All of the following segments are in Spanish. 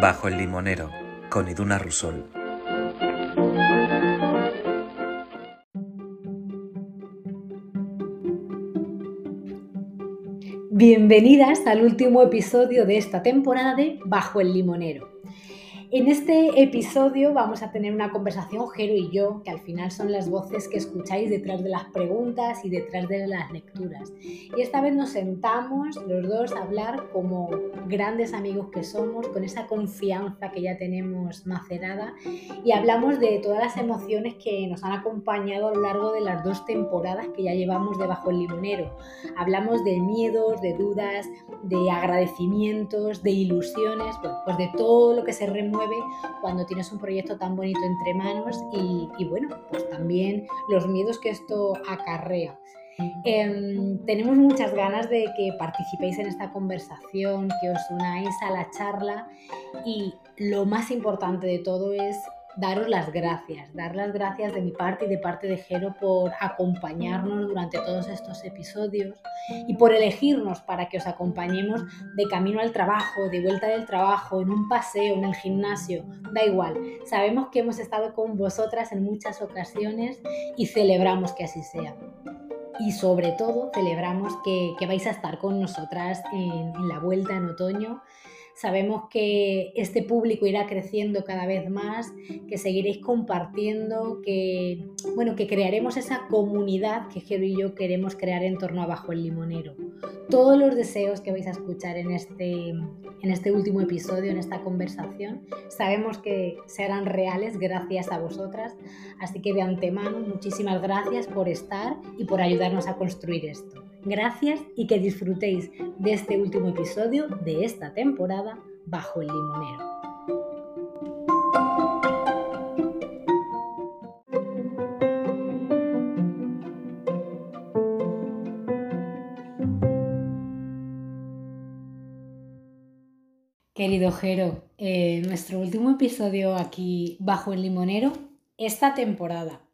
Bajo el limonero, con Iduna Rusol. Bienvenidas al último episodio de esta temporada de Bajo el limonero. En este episodio vamos a tener una conversación Jero y yo, que al final son las voces que escucháis detrás de las preguntas y detrás de las lecturas. Y esta vez nos sentamos los dos a hablar como grandes amigos que somos, con esa confianza que ya tenemos macerada, y hablamos de todas las emociones que nos han acompañado a lo largo de las dos temporadas que ya llevamos debajo el limonero. Hablamos de miedos, de dudas, de agradecimientos, de ilusiones, pues de todo lo que se remueve cuando tienes un proyecto tan bonito entre manos y, bueno, pues también los miedos que esto acarrea. Em, tenemos muchas ganas de que participéis en esta conversación, que os unáis a la charla y lo más importante de todo es daros las gracias, dar las gracias de mi parte y de parte de Jero por acompañarnos durante todos estos episodios y por elegirnos para que os acompañemos de camino al trabajo, de vuelta del trabajo, en un paseo, en el gimnasio, da igual. Sabemos que hemos estado con vosotras en muchas ocasiones y celebramos que así sea. Y sobre todo celebramos que, vais a estar con nosotras en la vuelta en otoño Sabemos que este público irá creciendo cada vez más, que seguiréis compartiendo, que bueno, que crearemos esa comunidad que Jero y yo queremos crear en torno a Bajo el Limonero. Todos los deseos que vais a escuchar en este, en este último episodio, en esta conversación, sabemos que serán reales gracias a vosotras, así que de antemano muchísimas gracias por estar y por ayudarnos a construir esto. Gracias y que disfrutéis de este último episodio de esta temporada bajo el limonero. Querido Jero, eh, nuestro último episodio aquí bajo el limonero, esta temporada.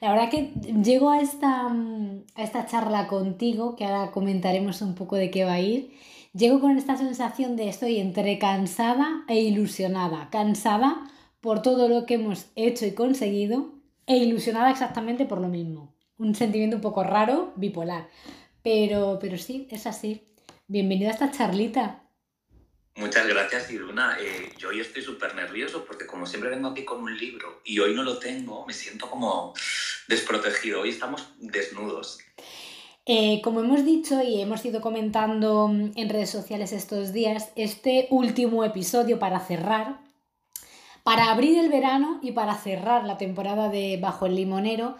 La verdad que llego a esta, a esta charla contigo, que ahora comentaremos un poco de qué va a ir, llego con esta sensación de estoy entre cansada e ilusionada. Cansada por todo lo que hemos hecho y conseguido e ilusionada exactamente por lo mismo. Un sentimiento un poco raro, bipolar. Pero, pero sí, es así. Bienvenido a esta charlita. Muchas gracias, Iruna. Eh, yo hoy estoy súper nervioso porque como siempre vengo aquí con un libro y hoy no lo tengo, me siento como desprotegido. Hoy estamos desnudos. Eh, como hemos dicho y hemos ido comentando en redes sociales estos días, este último episodio para cerrar, para abrir el verano y para cerrar la temporada de Bajo el Limonero,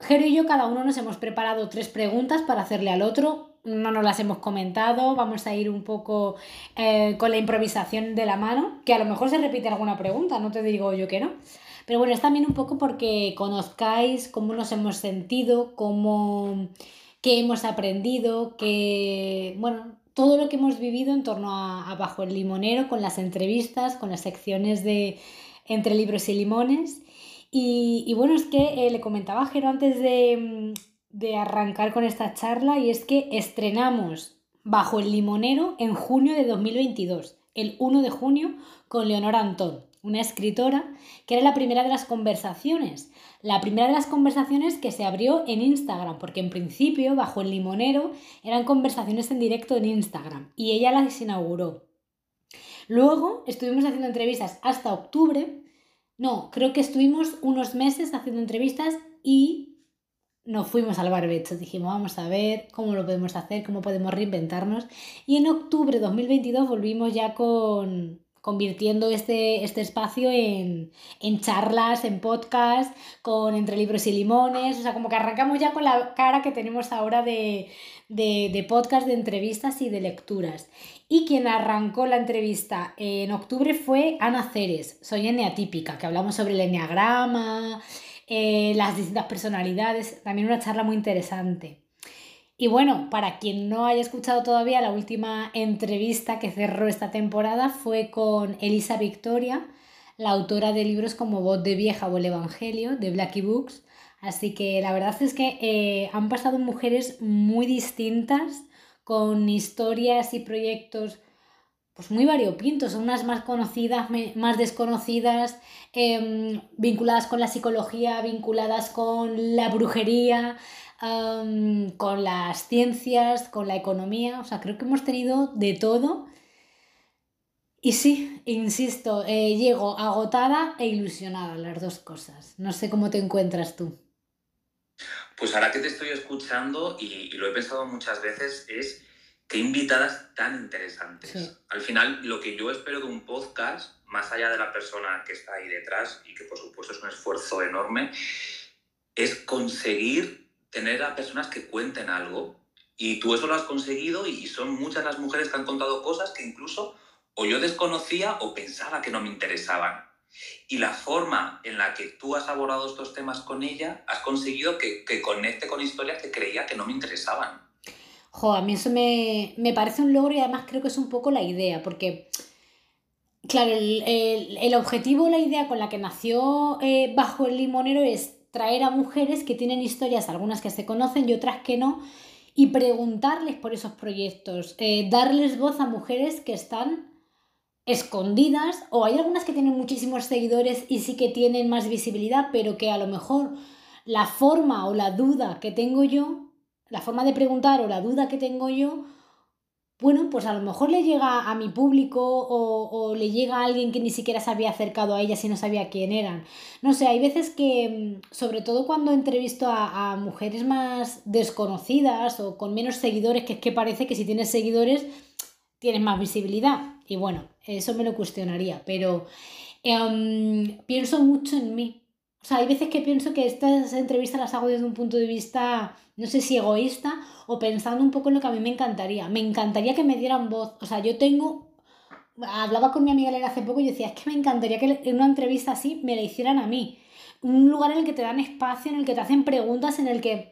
Jero y yo cada uno nos hemos preparado tres preguntas para hacerle al otro no nos las hemos comentado, vamos a ir un poco eh, con la improvisación de la mano, que a lo mejor se repite alguna pregunta, no te digo yo que no. Pero bueno, es también un poco porque conozcáis cómo nos hemos sentido, cómo, qué hemos aprendido, que, bueno, todo lo que hemos vivido en torno a, Bajo el Limonero, con las entrevistas, con las secciones de Entre Libros y Limones. Y, bueno, es que eh, le comentaba a Jero antes de, de arrancar con esta charla y es que estrenamos Bajo el Limonero en junio de 2022, el 1 de junio, con Leonora Antón, una escritora que era la primera de las conversaciones, la primera de las conversaciones que se abrió en Instagram, porque en principio Bajo el Limonero eran conversaciones en directo en Instagram y ella las inauguró. Luego estuvimos haciendo entrevistas hasta octubre, no, creo que estuvimos unos meses haciendo entrevistas y nos fuimos al barbecho, dijimos, vamos a ver cómo lo podemos hacer, cómo podemos reinventarnos. Y en octubre de 2022 volvimos ya con convirtiendo este, este espacio en, charlas, en podcast, con entre libros y limones, o sea, como que arrancamos ya con la cara que tenemos ahora de, de podcast, de entrevistas y de lecturas. Y quien arrancó la entrevista en octubre fue Ana Ceres, soy eneatípica, que hablamos sobre el eneagrama, eh, las distintas personalidades, también una charla muy interesante. Y bueno, para quien no haya escuchado todavía, la última entrevista que cerró esta temporada fue con Elisa Victoria, la autora de libros como Voz de Vieja o El Evangelio, de Blackie Books. Así que la verdad es que eh, han pasado mujeres muy distintas, con historias y proyectos pues muy variopintos, unas más conocidas, más desconocidas, em, vinculadas con la psicología, vinculadas con la brujería, con las ciencias, con la economía, o sea, creo que hemos tenido de todo. Y sí, insisto, eh, llego agotada e ilusionada, las dos cosas. No sé cómo te encuentras tú. Pues ahora que te estoy escuchando, y lo he pensado muchas veces, es qué invitadas tan interesantes. Al final, lo que yo espero de un podcast, más allá de la persona que está ahí detrás, y que por supuesto es un esfuerzo enorme, es conseguir tener a personas que cuenten algo. Y tú eso lo has conseguido y son muchas las mujeres que han contado cosas que incluso o yo desconocía o pensaba que no me interesaban. Y la forma en la que tú has abordado estos temas con ella, has conseguido que, que conecte con historias que creía que no me interesaban. Jo, a mí eso me, parece un logro y además creo que es un poco la idea, porque, claro, el, objetivo, la idea con la que nació eh, Bajo el Limonero es traer a mujeres que tienen historias, algunas que se conocen y otras que no, y preguntarles por esos proyectos, eh, darles voz a mujeres que están escondidas o hay algunas que tienen muchísimos seguidores y sí que tienen más visibilidad, pero que a lo mejor la forma o la duda que tengo yo la forma de preguntar o la duda que tengo yo, bueno, pues a lo mejor le llega a mi público o, le llega a alguien que ni siquiera se había acercado a ella si no sabía quién eran. No sé, hay veces que, mm, sobre todo cuando entrevisto a, a mujeres más desconocidas o con menos seguidores, que es que parece que si tienes seguidores tienes más visibilidad. Y bueno, eso me lo cuestionaría, pero em, pienso mucho en mí. O sea, hay veces que pienso que estas entrevistas las hago desde un punto de vista no sé si egoísta o pensando un poco en lo que a mí me encantaría. Me encantaría que me dieran voz. O sea, yo tengo, hablaba con mi amiga Elena hace poco y decía, es que me encantaría que en una entrevista así me la hicieran a mí. Un lugar en el que te dan espacio, en el que te hacen preguntas, en el que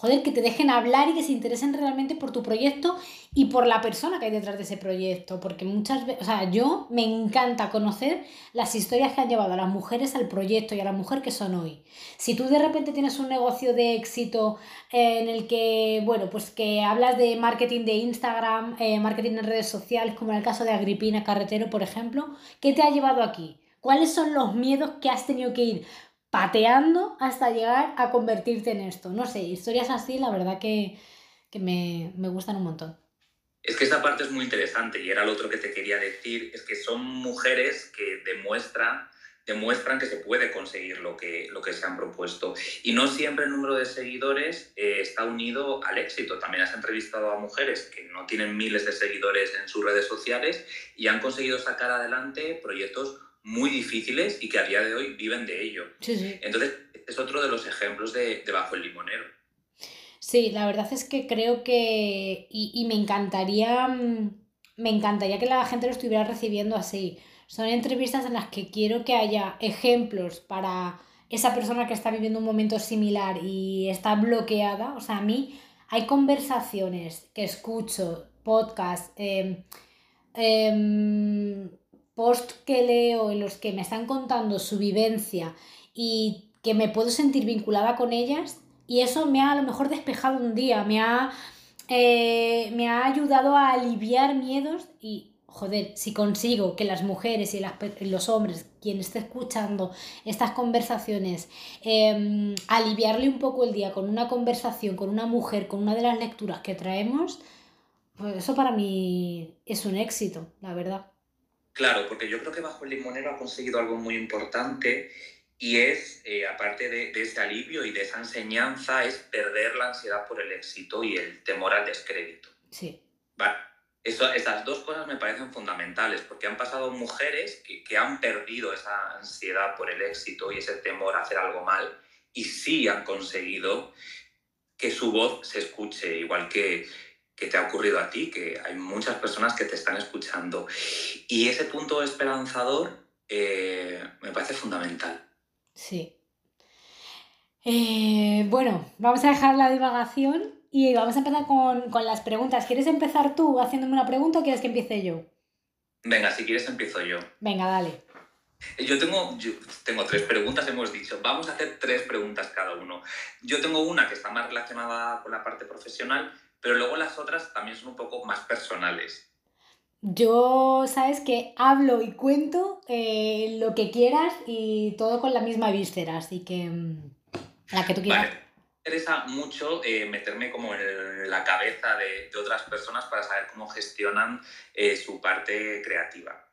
joder, que te dejen hablar y que se interesen realmente por tu proyecto y por la persona que hay detrás de ese proyecto. Porque muchas veces, o sea, yo me encanta conocer las historias que han llevado a las mujeres al proyecto y a la mujer que son hoy. Si tú de repente tienes un negocio de éxito eh, en el que, bueno, pues que hablas de marketing de Instagram, eh, marketing en redes sociales, como en el caso de Agripina Carretero, por ejemplo, ¿qué te ha llevado aquí? ¿Cuáles son los miedos que has tenido que ir pateando hasta llegar a convertirte en esto. No sé, historias así, la verdad que, me, gustan un montón. Es que esta parte es muy interesante y era lo otro que te quería decir, es que son mujeres que demuestran, demuestran que se puede conseguir lo que, lo que se han propuesto. Y no siempre el número de seguidores eh, está unido al éxito. También has entrevistado a mujeres que no tienen miles de seguidores en sus redes sociales y han conseguido sacar adelante proyectos muy difíciles y que a día de hoy viven de ello. Entonces, es otro de los ejemplos de, Bajo el Limonero. Sí, la verdad es que creo que. Y, me encantaría. Mm, me encantaría que la gente lo estuviera recibiendo así. Son entrevistas en las que quiero que haya ejemplos para esa persona que está viviendo un momento similar y está bloqueada. O sea, a mí hay conversaciones que escucho, podcast, eh, post que leo en los que me están contando su vivencia y que me puedo sentir vinculada con ellas y eso me ha a lo mejor despejado un día, me ha, eh, me ha ayudado a aliviar miedos y joder, si consigo que las mujeres y los hombres, quien esté escuchando estas conversaciones, em, aliviarle un poco el día con una conversación, con una mujer, con una de las lecturas que traemos, pues eso para mí es un éxito, la verdad. Claro, porque yo creo que Bajo el Limonero ha conseguido algo muy importante y es, eh, aparte de, ese alivio y de esa enseñanza, es perder la ansiedad por el éxito y el temor al descrédito. Sí. ¿Vale? Eso, esas dos cosas me parecen fundamentales, porque han pasado mujeres que, que, han perdido esa ansiedad por el éxito y ese temor a hacer algo mal, y sí han conseguido que su voz se escuche, igual que que te ha ocurrido a ti, que hay muchas personas que te están escuchando. Y ese punto esperanzador eh, me parece fundamental. Sí. Eh, bueno, vamos a dejar la divagación y vamos a empezar con, las preguntas. ¿Quieres empezar tú haciéndome una pregunta o quieres que empiece yo? Venga, si quieres empiezo yo. Venga, dale. Yo tengo, yo tengo tres preguntas, hemos dicho. Vamos a hacer tres preguntas cada uno. Yo tengo una que está más relacionada con la parte profesional pero luego las otras también son un poco más personales. Yo, sabes que hablo y cuento eh, lo que quieras y todo con la misma víscera, así que mm, la que tú quieras. Vale. Me interesa mucho eh, meterme como en la cabeza de, de, otras personas para saber cómo gestionan eh, su parte creativa.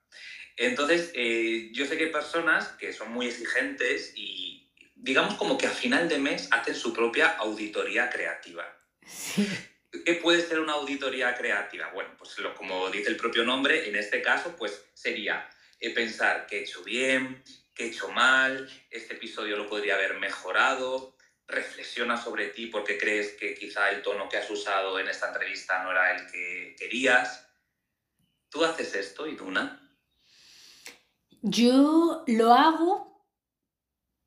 Entonces, yo sé que hay personas que son muy exigentes y digamos como que a final de mes hacen su propia auditoría creativa. Sí. ¿Qué puede ser una auditoría creativa? Bueno, pues lo, como dice el propio nombre, en este caso, pues sería eh, pensar qué he hecho bien, qué he hecho mal, este episodio lo podría haber mejorado, reflexiona sobre ti porque crees que quizá el tono que has usado en esta entrevista no era el que querías. ¿Tú haces esto, Iduna? Yo lo hago,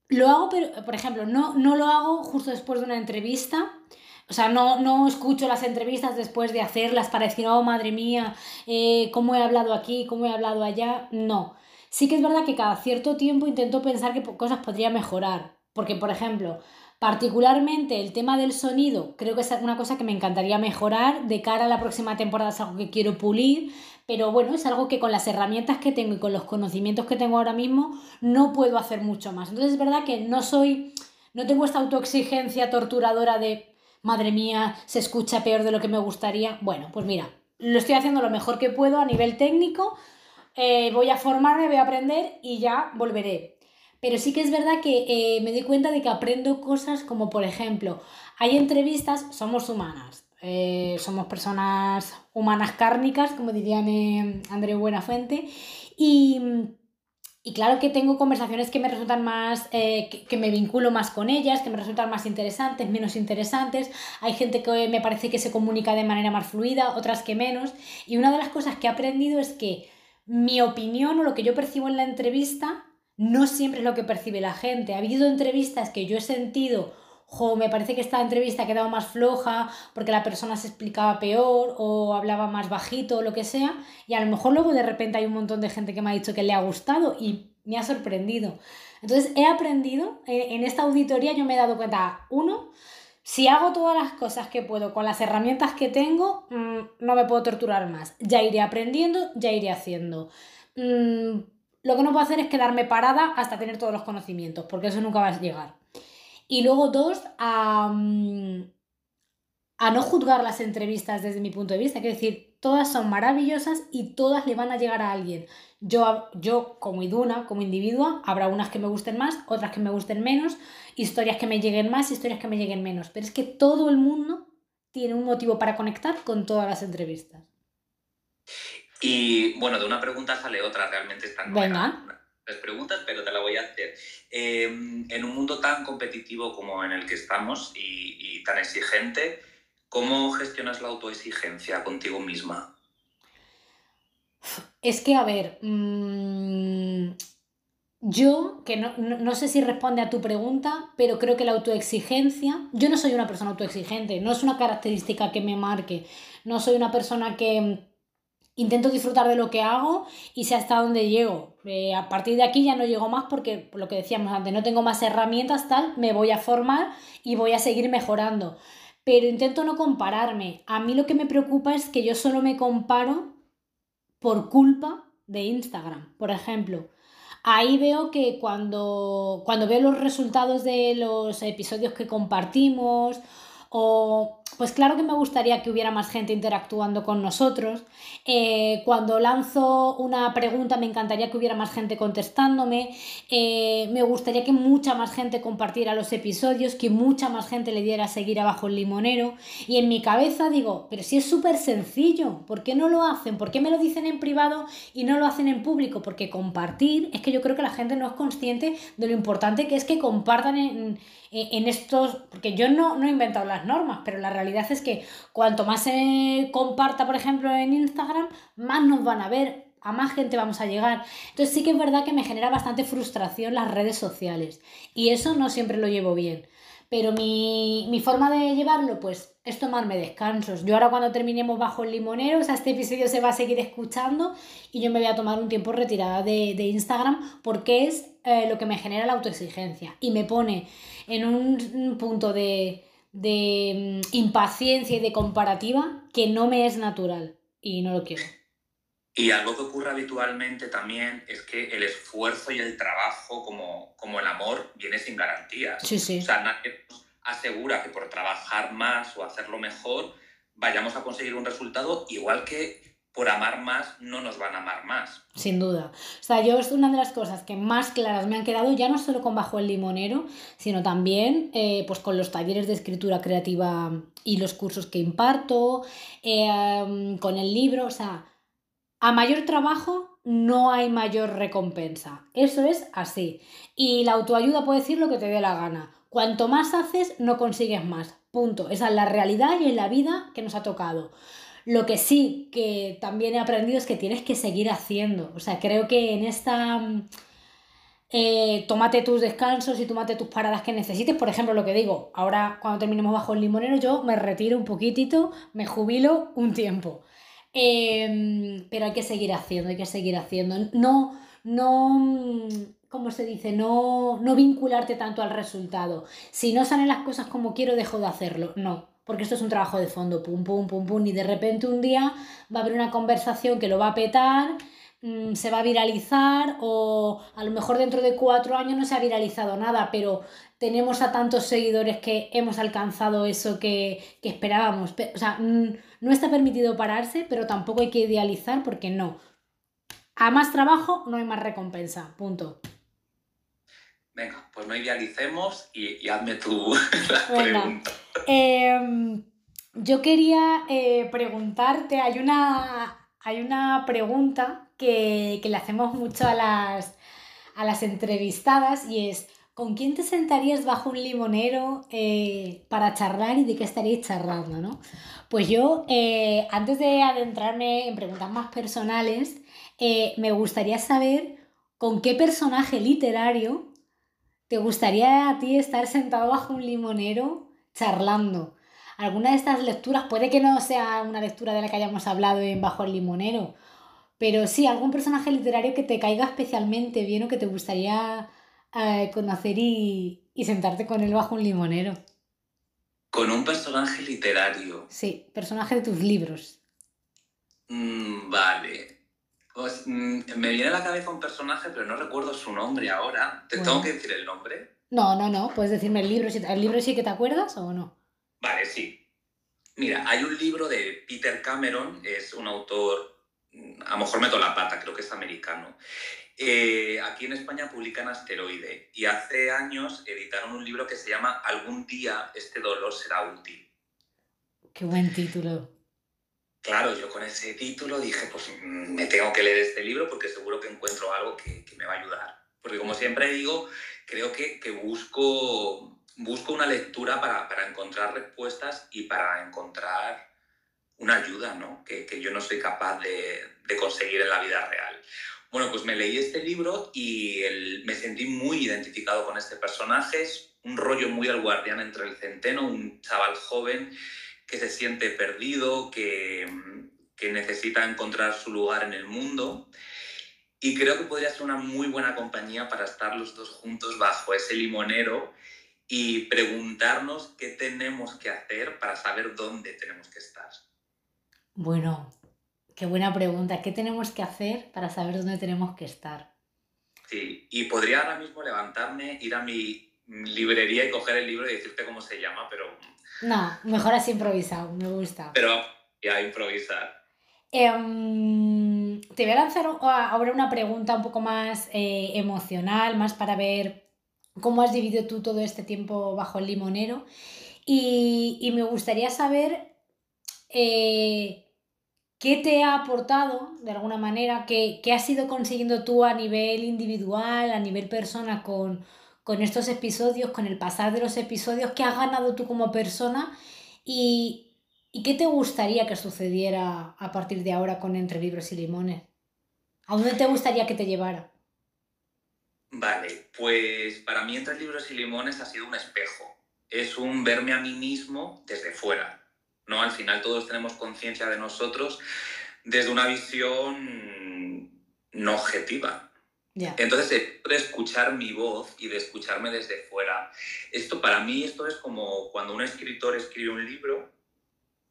lo hago, pero, por ejemplo, no, no lo hago justo después de una entrevista, o sea, no, no escucho las entrevistas después de hacerlas para decir, oh, madre mía, eh, cómo he hablado aquí, cómo he hablado allá. No. Sí que es verdad que cada cierto tiempo intento pensar que cosas podría mejorar. Porque, por ejemplo, particularmente el tema del sonido, creo que es una cosa que me encantaría mejorar. De cara a la próxima temporada es algo que quiero pulir. Pero bueno, es algo que con las herramientas que tengo y con los conocimientos que tengo ahora mismo no puedo hacer mucho más. Entonces es verdad que no soy, no tengo esta autoexigencia torturadora de madre mía, se escucha peor de lo que me gustaría. Bueno, pues mira, lo estoy haciendo lo mejor que puedo a nivel técnico, eh, voy a formarme, voy a aprender y ya volveré. Pero sí que es verdad que eh, me doy cuenta de que aprendo cosas como, por ejemplo, hay entrevistas, somos humanas, eh, somos personas humanas cárnicas, como dirían André Buenafuente, y y claro que tengo conversaciones que me resultan más, eh, que, que, me vinculo más con ellas, que me resultan más interesantes, menos interesantes. Hay gente que me parece que se comunica de manera más fluida, otras que menos. Y una de las cosas que he aprendido es que mi opinión o lo que yo percibo en la entrevista no siempre es lo que percibe la gente. Ha habido entrevistas que yo he sentido jo, me parece que esta entrevista ha quedado más floja porque la persona se explicaba peor o hablaba más bajito o lo que sea, y a lo mejor luego de repente hay un montón de gente que me ha dicho que le ha gustado y me ha sorprendido. Entonces he aprendido, en esta auditoría yo me he dado cuenta, uno, si hago todas las cosas que puedo con las herramientas que tengo, mmm, no me puedo torturar más. Ya iré aprendiendo, ya iré haciendo. Mmm, lo que no puedo hacer es quedarme parada hasta tener todos los conocimientos, porque eso nunca va a llegar. Y luego dos, a, a no juzgar las entrevistas desde mi punto de vista. Quiero decir, todas son maravillosas y todas le van a llegar a alguien. Yo, yo como Iduna, como individua, habrá unas que me gusten más, otras que me gusten menos, historias que me lleguen más, historias que me lleguen menos. Pero es que todo el mundo tiene un motivo para conectar con todas las entrevistas. Y bueno, de una pregunta sale otra, realmente están Venga preguntas, pero te la voy a hacer. Eh, en un mundo tan competitivo como en el que estamos y, tan exigente, ¿cómo gestionas la autoexigencia contigo misma? Es que, a ver, mmm, yo, que no, no, sé si responde a tu pregunta, pero creo que la autoexigencia, yo no soy una persona autoexigente, no es una característica que me marque, no soy una persona que intento disfrutar de lo que hago y sé hasta dónde llego. Eh, a partir de aquí ya no llego más porque, lo que decíamos antes, no tengo más herramientas, tal, me voy a formar y voy a seguir mejorando. Pero intento no compararme. A mí lo que me preocupa es que yo solo me comparo por culpa de Instagram, por ejemplo. Ahí veo que cuando, cuando veo los resultados de los episodios que compartimos o pues claro que me gustaría que hubiera más gente interactuando con nosotros. Eh, cuando lanzo una pregunta me encantaría que hubiera más gente contestándome. Eh, me gustaría que mucha más gente compartiera los episodios, que mucha más gente le diera a seguir abajo el limonero. Y en mi cabeza digo, pero si es súper sencillo, ¿por qué no lo hacen? ¿Por qué me lo dicen en privado y no lo hacen en público? Porque compartir es que yo creo que la gente no es consciente de lo importante que es que compartan en, en estos, porque yo no, no he inventado las normas, pero la realidad realidad es que cuanto más se comparta, por ejemplo, en Instagram, más nos van a ver, a más gente vamos a llegar. Entonces sí que es verdad que me genera bastante frustración las redes sociales y eso no siempre lo llevo bien. Pero mi, mi, forma de llevarlo, pues, es tomarme descansos. Yo ahora cuando terminemos bajo el limonero, o sea, este episodio se va a seguir escuchando y yo me voy a tomar un tiempo retirada de, de Instagram porque es eh, lo que me genera la autoexigencia y me pone en un punto de, de mm, impaciencia y de comparativa que no me es natural y no lo quiero. Y algo que ocurre habitualmente también es que el esfuerzo y el trabajo, como, como el amor, viene sin garantías. Sí, sí. O sea, nadie nos asegura que por trabajar más o hacerlo mejor vayamos a conseguir un resultado igual que por amar más no nos van a amar más. Sin duda. O sea, yo es una de las cosas que más claras me han quedado, ya no solo con Bajo el Limonero, sino también eh, pues con los talleres de escritura creativa y los cursos que imparto, eh, con el libro. O sea, a mayor trabajo no hay mayor recompensa. Eso es así. Y la autoayuda puede decir lo que te dé la gana. Cuanto más haces, no consigues más. Punto. Esa es la realidad y en la vida que nos ha tocado. Lo que sí que también he aprendido es que tienes que seguir haciendo. O sea, creo que en esta... Mm, eh, tómate tus descansos y tómate tus paradas que necesites. Por ejemplo, lo que digo, ahora cuando terminemos bajo el limonero, yo me retiro un poquitito, me jubilo un tiempo. Em, pero hay que seguir haciendo, hay que seguir haciendo. No, no, ¿cómo se dice? No, no vincularte tanto al resultado. Si no salen las cosas como quiero, dejo de hacerlo. No, porque esto es un trabajo de fondo, pum, pum, pum, pum, y de repente un día va a haber una conversación que lo va a petar, mm, se va a viralizar o a lo mejor dentro de cuatro años no se ha viralizado nada, pero tenemos a tantos seguidores que hemos alcanzado eso que, que esperábamos. O sea, mm, no está permitido pararse, pero tampoco hay que idealizar porque no. A más trabajo no hay más recompensa, punto. Venga, pues no idealicemos y, hazme tu pregunta. Em, yo quería eh, preguntarte, hay una, hay una pregunta que, le hacemos mucho a las, a las entrevistadas y es, ¿con quién te sentarías bajo un limonero eh, para charlar y de qué estaríais charlando? ¿no? Pues yo, eh, antes de adentrarme en preguntas más personales, me gustaría saber con qué personaje literario ¿Te gustaría a ti estar sentado bajo un limonero charlando? Alguna de estas lecturas, puede que no sea una lectura de la que hayamos hablado en Bajo el Limonero, pero sí, algún personaje literario que te caiga especialmente bien o que te gustaría eh, conocer y, sentarte con él bajo un limonero. Con un personaje literario. Sí, personaje de tus libros. Mm, vale. Pues mm, me viene a la cabeza un personaje, pero no recuerdo su nombre ahora. ¿Te tengo que decir el nombre? No, no, no. Puedes decirme el libro. ¿El libro sí que te acuerdas o no? Vale, sí. Mira, hay un libro de Peter Cameron, es un autor, a lo mejor meto la pata, creo que es americano. Eh, aquí en España publican Asteroide y hace años editaron un libro que se llama Algún día este dolor será útil. Qué buen título. Claro, yo con ese título dije, pues mm, me tengo que leer este libro porque seguro que encuentro algo que, me va a ayudar. Porque como siempre digo, creo que, busco, busco una lectura para, encontrar respuestas y para encontrar una ayuda, ¿no? Que, yo no soy capaz de, conseguir en la vida real. Bueno, pues me leí este libro y me sentí muy identificado con este personaje. Es un rollo muy al guardián entre el centeno, un chaval joven que se siente perdido, que, que necesita encontrar su lugar en el mundo. Y creo que podría ser una muy buena compañía para estar los dos juntos bajo ese limonero y preguntarnos qué tenemos que hacer para saber dónde tenemos que estar. Bueno, qué buena pregunta. ¿Qué tenemos que hacer para saber dónde tenemos que estar? Sí, y podría ahora mismo levantarme, ir a mi librería y coger el libro y decirte cómo se llama, pero no, mejor así improvisado, me gusta. Pero ya improvisar. Em, te voy a lanzar ahora una pregunta un poco más eh, emocional, más para ver cómo has vivido tú todo este tiempo bajo el limonero. Y, me gustaría saber eh, qué te ha aportado, de alguna manera, qué, qué has ido consiguiendo tú a nivel individual, a nivel persona con, con estos episodios, con el pasar de los episodios, qué has ganado tú como persona y, qué te gustaría que sucediera a partir de ahora con Entre Libros y Limones. ¿A dónde te gustaría que te llevara? Vale, pues para mí Entre Libros y Limones ha sido un espejo. Es un verme a mí mismo desde fuera. ¿No? Al final todos tenemos conciencia de nosotros desde una visión no objetiva, entonces, de escuchar mi voz y de escucharme desde fuera. Esto para mí, esto es como cuando un escritor escribe un libro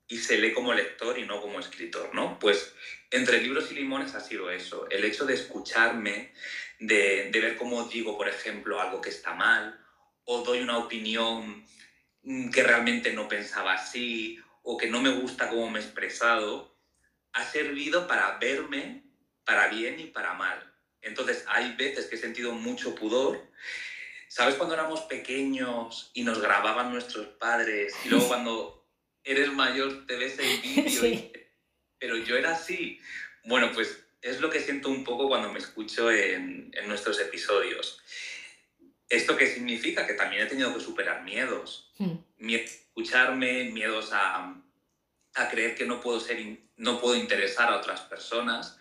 y se lee como lector y no como escritor, ¿no? Pues entre libros y limones ha sido eso, el hecho de escucharme, de, de ver cómo digo, por ejemplo, algo que está mal, o doy una opinión mm, que realmente no pensaba así, o que no me gusta cómo me he expresado, ha servido para verme para bien y para mal. Entonces, hay veces que he sentido mucho pudor. ¿Sabes cuando éramos pequeños y nos grababan nuestros padres y luego cuando eres mayor te ves el vídeo? Pero yo era así. Bueno, pues es lo que siento un poco cuando me escucho en, en nuestros episodios. ¿Esto qué significa? Que también he tenido que superar miedos. Hmm. Miedo a escucharme, miedos a, a creer que no puedo, ser, no puedo interesar a otras personas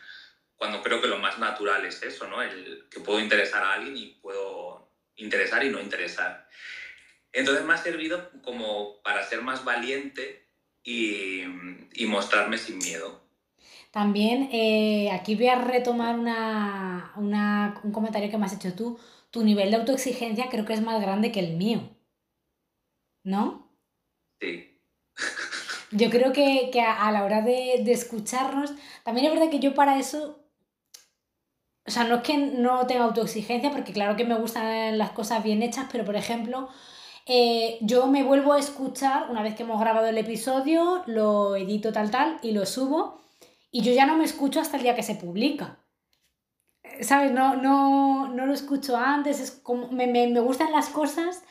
cuando creo que lo más natural es eso, ¿no? El que puedo interesar a alguien y puedo interesar y no interesar. Entonces me ha servido como para ser más valiente y, y mostrarme sin miedo. También eh, aquí voy a retomar una, una, un comentario que me has hecho tú. Tu nivel de autoexigencia creo que es más grande que el mío. ¿No? Sí. Yo creo que, que a, la hora de, de, escucharnos, también es verdad que yo para eso o sea, no es que no tenga autoexigencia, porque claro que me gustan las cosas bien hechas, pero por ejemplo, eh, yo me vuelvo a escuchar una vez que hemos grabado el episodio, lo edito tal tal y lo subo, y yo ya no me escucho hasta el día que se publica. ¿Sabes? No, no, no lo escucho antes, es como, me, me, me gustan las cosas.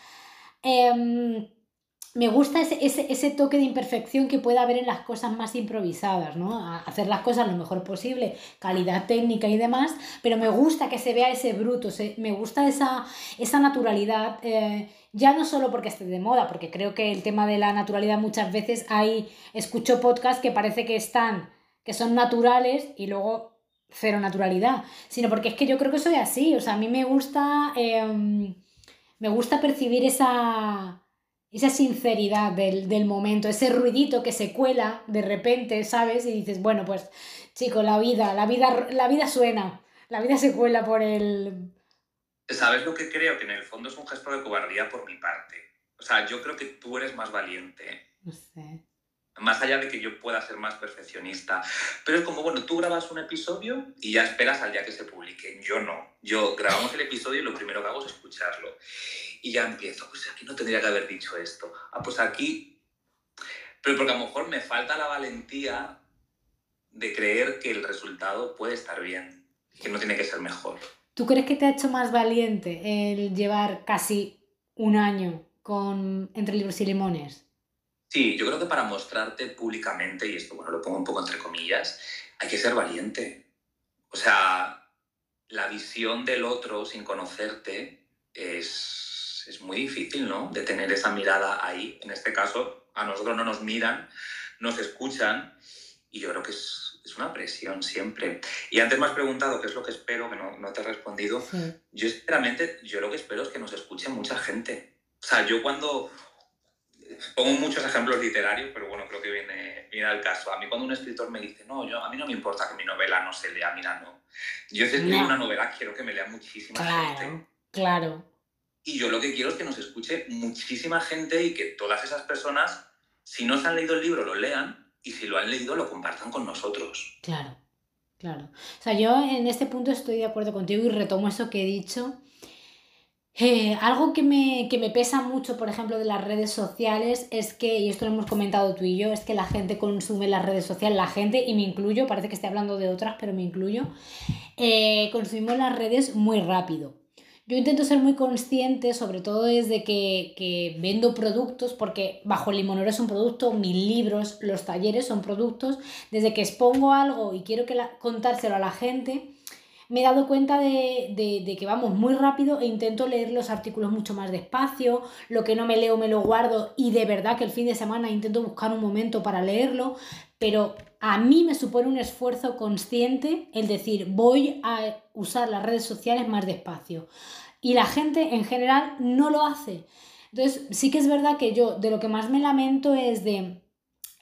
Eh, me gusta ese, ese, ese, toque de imperfección que puede haber en las cosas más improvisadas, ¿no? hacer las cosas lo mejor posible, calidad técnica y demás, pero me gusta que se vea ese bruto, me gusta esa, esa naturalidad, eh, ya no solo porque esté de moda, porque creo que el tema de la naturalidad muchas veces hay, escucho podcasts que parece que están, que son naturales y luego cero naturalidad, sino porque es que yo creo que soy así, o sea, a mí me gusta, eh, me gusta percibir esa esa sinceridad del, momento, ese ruidito que se cuela de repente, ¿sabes? Y dices, bueno, pues chico, la vida, la vida, la vida suena, la vida se cuela por el... ¿Sabes lo que creo? Que en el fondo es un gesto de cobardía por mi parte. O sea, yo creo que tú eres más valiente. No sé. Más allá de que yo pueda ser más perfeccionista. Pero es como, bueno, tú grabas un episodio y ya esperas al día que se publique. Yo no. Yo grabamos el episodio y lo primero que hago es escucharlo y ya empiezo, pues aquí no tendría que haber dicho esto. Ah, pues aquí... Pero porque a lo mejor me falta la valentía de creer que el resultado puede estar bien, que no tiene que ser mejor. ¿Tú crees que te ha hecho más valiente el llevar casi un año con Entre Libros y Limones? Sí, yo creo que para mostrarte públicamente, y esto bueno, lo pongo un poco entre comillas, hay que ser valiente. O sea, la visión del otro sin conocerte es es muy difícil, ¿no? De tener esa mirada ahí. En este caso, a nosotros no nos miran, nos escuchan y yo creo que es, es una presión siempre. Y antes me has preguntado qué es lo que espero, que no, no te he respondido. Yo, sinceramente, yo lo que espero es que nos escuche mucha gente. O sea, yo cuando... Pongo muchos ejemplos literarios, pero bueno, creo que viene, viene al caso. A mí cuando un escritor me dice, no, yo, a mí no me importa que mi novela no se lea, mira, no. Yo si escribo una novela quiero que me lea muchísima claro, gente. Claro, y yo lo que quiero es que nos escuche muchísima gente y que todas esas personas, si no se han leído el libro, lo lean y si lo han leído, lo compartan con nosotros. Claro, claro. O sea, yo en este punto estoy de acuerdo contigo y retomo eso que he dicho. Eh, algo que me, que me pesa mucho, por ejemplo, de las redes sociales es que, y esto lo hemos comentado tú y yo, es que la gente consume las redes sociales, la gente, y me incluyo, parece que estoy hablando de otras, pero me incluyo, eh, consumimos las redes muy rápido. Yo intento ser muy consciente, sobre todo desde que, que vendo productos, porque bajo el limonero es un producto, mis libros, los talleres son productos. Desde que expongo algo y quiero que contárselo a la gente, me he dado cuenta de, de, que vamos muy rápido e intento leer los artículos mucho más despacio, lo que no me leo me lo guardo y de verdad que el fin de semana intento buscar un momento para leerlo, pero a mí me supone un esfuerzo consciente el decir voy a usar las redes sociales más despacio. Y la gente en general no lo hace. Entonces sí que es verdad que yo de lo que más me lamento es de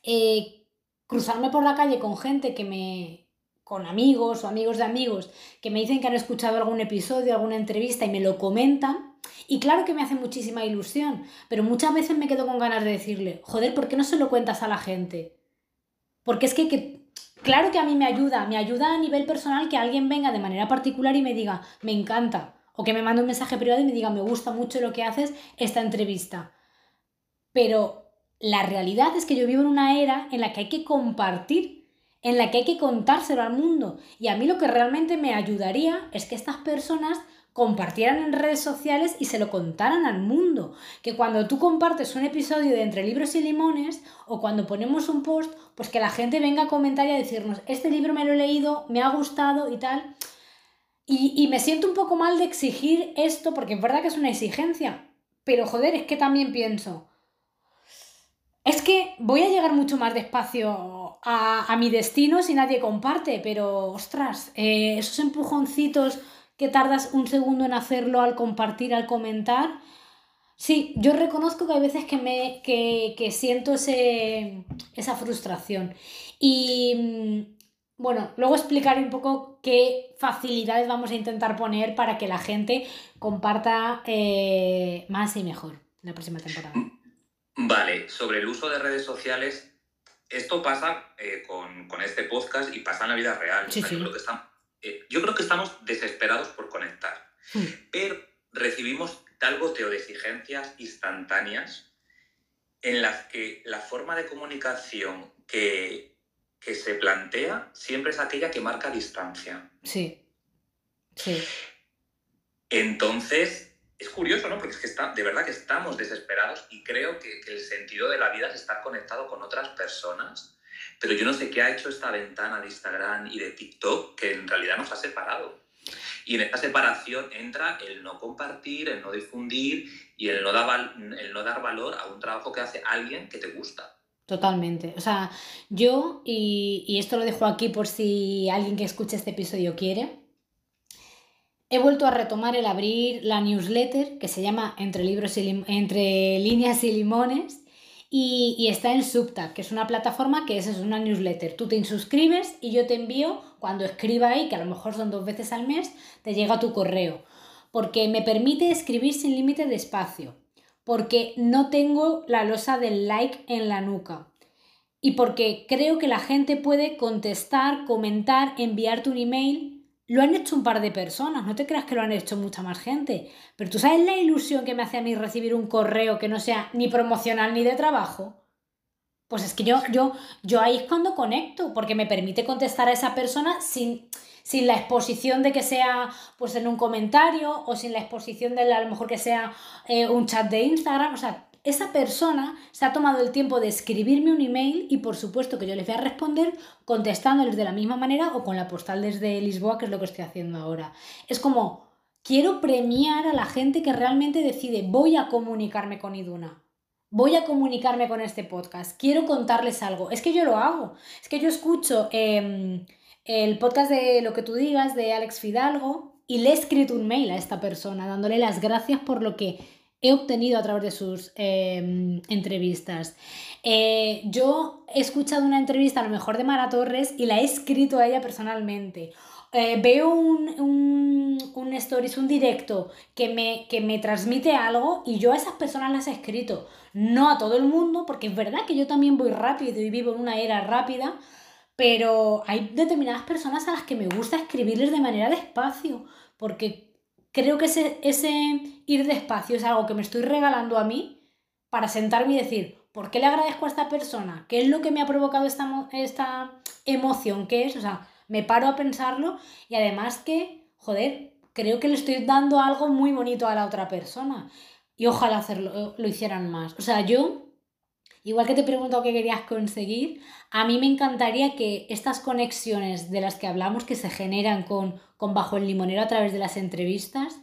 eh, cruzarme por la calle con gente que me con amigos o amigos de amigos que me dicen que han escuchado algún episodio, alguna entrevista y me lo comentan. Y claro que me hace muchísima ilusión, pero muchas veces me quedo con ganas de decirle, joder, ¿por qué no se lo cuentas a la gente? Porque es que, claro que a mí me ayuda, me ayuda a nivel personal que alguien venga de manera particular y me diga, me encanta, o que me mande un mensaje privado y me diga, me gusta mucho lo que haces, esta entrevista. Pero la realidad es que yo vivo en una era en la que hay que compartir, en la que hay que contárselo al mundo. Y a mí lo que realmente me ayudaría es que estas personas compartieran en redes sociales y se lo contaran al mundo. Que cuando tú compartes un episodio de Entre Libros y Limones o cuando ponemos un post, pues que la gente venga a comentar y a decirnos, este libro me lo he leído, me ha gustado y tal. Y, y me siento un poco mal de exigir esto, porque es verdad que es una exigencia. Pero joder, es que también pienso, es que voy a llegar mucho más despacio a, mi destino si nadie comparte, pero ostras, eh, esos empujoncitos que tardas un segundo en hacerlo al compartir, al comentar. Sí, yo reconozco que hay veces que, me, que, siento esa frustración. Y mm, bueno, luego explicaré un poco qué facilidades vamos a intentar poner para que la gente comparta eh, más y mejor la próxima temporada. Vale, sobre el uso de redes sociales, esto pasa eh, con, este podcast y pasa en la vida real. Sí, sí. que estamos, eh, yo creo que estamos desesperados por conectar, pero recibimos tal goteo de exigencias instantáneas en las que la forma de comunicación que, que se plantea siempre es aquella que marca distancia. Sí. Sí. Entonces, es curioso, ¿no? Porque es que está, de verdad que estamos desesperados y creo que, que, el sentido de la vida es estar conectado con otras personas pero yo no sé qué ha hecho esta ventana de Instagram y de TikTok que en realidad nos ha separado. Y en esta separación entra el no compartir, el no difundir y el no, dar, el no dar valor a un trabajo que hace alguien que te gusta. Totalmente. O sea, yo, y, y esto lo dejo aquí por si alguien que escuche este episodio quiere, he vuelto a retomar el abrir la newsletter que se llama Entre, libros Entre líneas y limones y, está en Subtab, que es una plataforma que es, es una newsletter. Tú te inscribes y yo te envío, cuando escriba ahí, que a lo mejor son dos veces al mes, te llega tu correo. Porque me permite escribir sin límite de espacio. Porque no tengo la losa del like en la nuca. Y porque creo que la gente puede contestar, comentar, enviarte un email lo han hecho un par de personas, no te creas que lo han hecho mucha más gente. Pero tú sabes la ilusión que me hace a mí recibir un correo que no sea ni promocional ni de trabajo. Pues es que yo, yo, yo ahí es cuando conecto, porque me permite contestar a esa persona sin, sin la exposición de que sea pues en un comentario o sin la exposición de a lo mejor que sea eh, un chat de Instagram. O sea, esa persona se ha tomado el tiempo de escribirme un email y por supuesto que yo les voy a responder contestándoles de la misma manera o con la postal desde Lisboa, que es lo que estoy haciendo ahora. Es como, quiero premiar a la gente que realmente decide, voy a comunicarme con Iduna. Voy a comunicarme con este podcast, quiero contarles algo. Es que yo lo hago. Es que yo escucho em, el podcast de Lo que tú digas de Alex Fidalgo y le he escrito un mail a esta persona dándole las gracias por lo que he obtenido a través de sus em, entrevistas. Eh, yo he escuchado una entrevista a lo mejor de Mara Torres y la he escrito a ella personalmente. Eh, veo un, un, un, stories, un directo que me, que me transmite algo y yo a esas personas las he escrito. No a todo el mundo, porque es verdad que yo también voy rápido y vivo en una era rápida, pero hay determinadas personas a las que me gusta escribirles de manera despacio, porque creo que ese, ese ir despacio es algo que me estoy regalando a mí para sentarme y decir, ¿por qué le agradezco a esta persona? ¿Qué es lo que me ha provocado esta, esta emoción? ¿Qué es? O sea, me paro a pensarlo y además que, joder, creo que le estoy dando algo muy bonito a la otra persona. Y ojalá hacerlo, lo hicieran más. O sea, yo Igual que te pregunto qué querías conseguir, a mí me encantaría que estas conexiones de las que hablamos, que se generan con, con Bajo el Limonero a través de las entrevistas,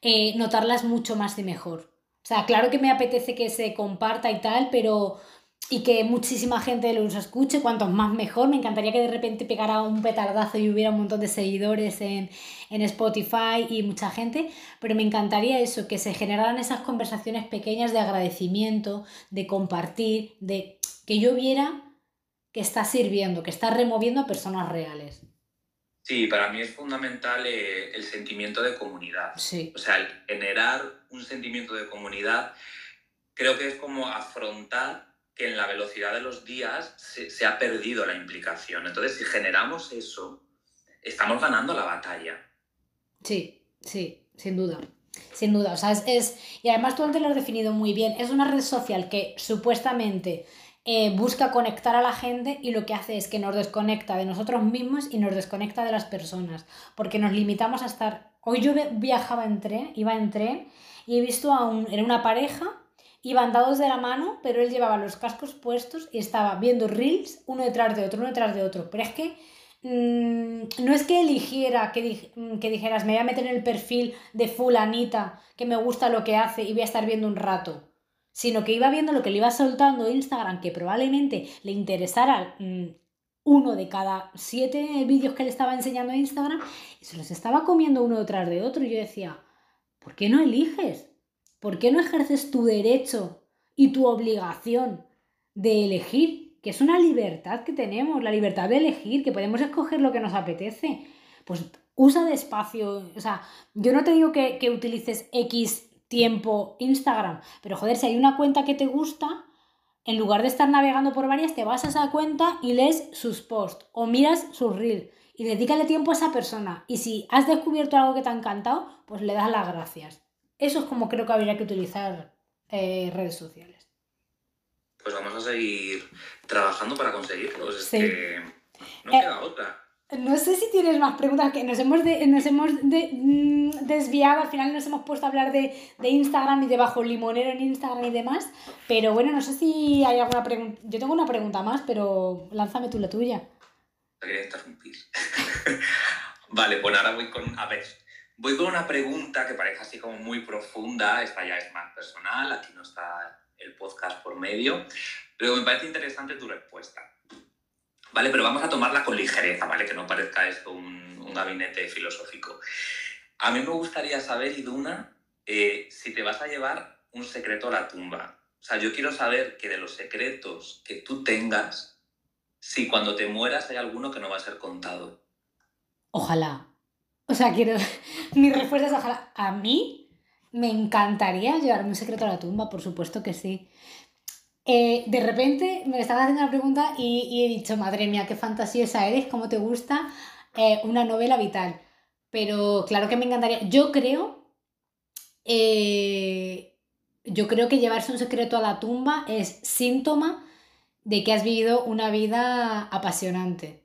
eh, notarlas mucho más y mejor. O sea, claro que me apetece que se comparta y tal, pero y que muchísima gente los escuche, cuantos más mejor. Me encantaría que de repente pegara un petardazo y hubiera un montón de seguidores en, en, Spotify y mucha gente, pero me encantaría eso, que se generaran esas conversaciones pequeñas de agradecimiento, de compartir, de que yo viera que está sirviendo, que está removiendo a personas reales. Sí, para mí es fundamental eh, el sentimiento de comunidad. Sí. O sea, el generar un sentimiento de comunidad creo que es como afrontar que en la velocidad de los días se, se ha perdido la implicación. Entonces, si generamos eso, estamos ganando la batalla. Sí, sí, sin duda. Sin duda, o sea, es, y además tú antes lo has definido muy bien, es una red social que supuestamente eh, busca conectar a la gente y lo que hace es que nos desconecta de nosotros mismos y nos desconecta de las personas, porque nos limitamos a estar... Hoy yo viajaba en tren, iba en tren y he visto a un, era una pareja, iban dados de la mano, pero él llevaba los cascos puestos y estaba viendo reels uno detrás de otro, uno detrás de otro, pero es que mm, no es que eligiera que, que, dijeras, me voy a meter en el perfil de fulanita, que me gusta lo que hace y voy a estar viendo un rato sino que iba viendo lo que le iba soltando Instagram, que probablemente le interesara mm, uno de cada siete vídeos que le estaba enseñando Instagram, y se los estaba comiendo uno detrás de otro. Y yo decía, ¿por qué no eliges? ¿Por qué no ejerces tu derecho y tu obligación de elegir? Que es una libertad que tenemos, la libertad de elegir, que podemos escoger lo que nos apetece. Pues usa despacio. O sea, yo no te digo que, que utilices X tiempo Instagram. Pero joder, si hay una cuenta que te gusta, en lugar de estar navegando por varias, te vas a esa cuenta y lees sus posts o miras sus reels y dedícale tiempo a esa persona. Y si has descubierto algo que te ha encantado, pues le das las gracias. Eso es como creo que habría que utilizar eh, redes sociales. Pues vamos a seguir trabajando para conseguirlo. Es que no eh, queda otra. No sé si tienes más preguntas, que nos hemos, nos hemos mm, desviado, al final nos hemos puesto a hablar de, Instagram y de bajo limonero en Instagram y demás, pero bueno, no sé si hay alguna pregunta. Yo tengo una pregunta más, pero lánzame tú la tuya. vale, pues ahora voy con, a ver, voy con una pregunta que parece así como muy profunda, esta ya es más personal, aquí no está el podcast por medio, pero me parece interesante tu respuesta. ¿vale? Pero vamos a tomarla con ligereza, ¿vale? Que no parezca esto un, un gabinete filosófico. A mí me gustaría saber, Iduna, eh, si te vas a llevar un secreto a la tumba. O sea, yo quiero saber que de los secretos que tú tengas, si cuando te mueras hay alguno que no va a ser contado. Ojalá. O sea, quiero. Mi respuesta es ojalá. A mí me encantaría llevarme un secreto a la tumba, por supuesto que sí. Eh, de repente me estaba haciendo una pregunta y, he dicho, madre mía, qué fantasiosa eres, cómo te gusta eh, una novela vital. Pero claro que me encantaría. Yo creo, eh, yo creo que llevarse un secreto a la tumba es síntoma de que has vivido una vida apasionante.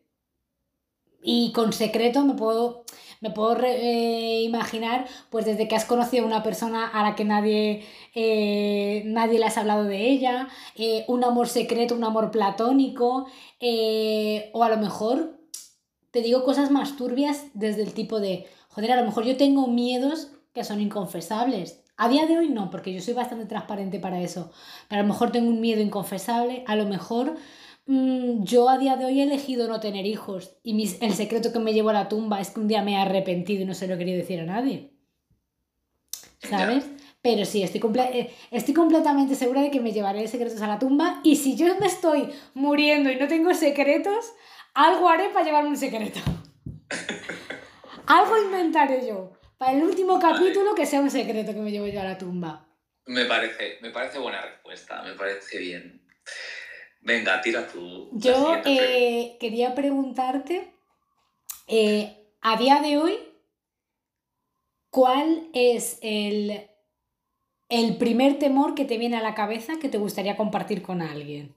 Y con secreto me puedo me puedo eh, imaginar, pues desde que has conocido a una persona a la que nadie, eh, nadie le has hablado de ella, eh, un amor secreto, un amor platónico, o a lo mejor te digo cosas más turbias desde el tipo de, joder, a lo mejor yo tengo miedos que son inconfesables. A día de hoy no, porque yo soy bastante transparente para eso. Pero a lo mejor tengo un miedo inconfesable, a lo mejor Mm, yo a día de hoy he elegido no tener hijos y el secreto que me llevo a la tumba es que un día me he arrepentido y no se lo he querido decir a nadie. ¿Sabes? Pero sí, estoy, eh, estoy completamente segura de que me llevaré secretos a la tumba y si yo me estoy muriendo y no tengo secretos, algo haré para llevarme un secreto. algo inventaré yo. Para el último capítulo que sea un secreto que me llevo yo a la tumba. Me parece, me parece buena respuesta, me parece bien. Venga, tira tú. Yo eh, quería preguntarte, eh, a día de hoy, ¿cuál es el, el primer temor que te viene a la cabeza que te gustaría compartir con alguien?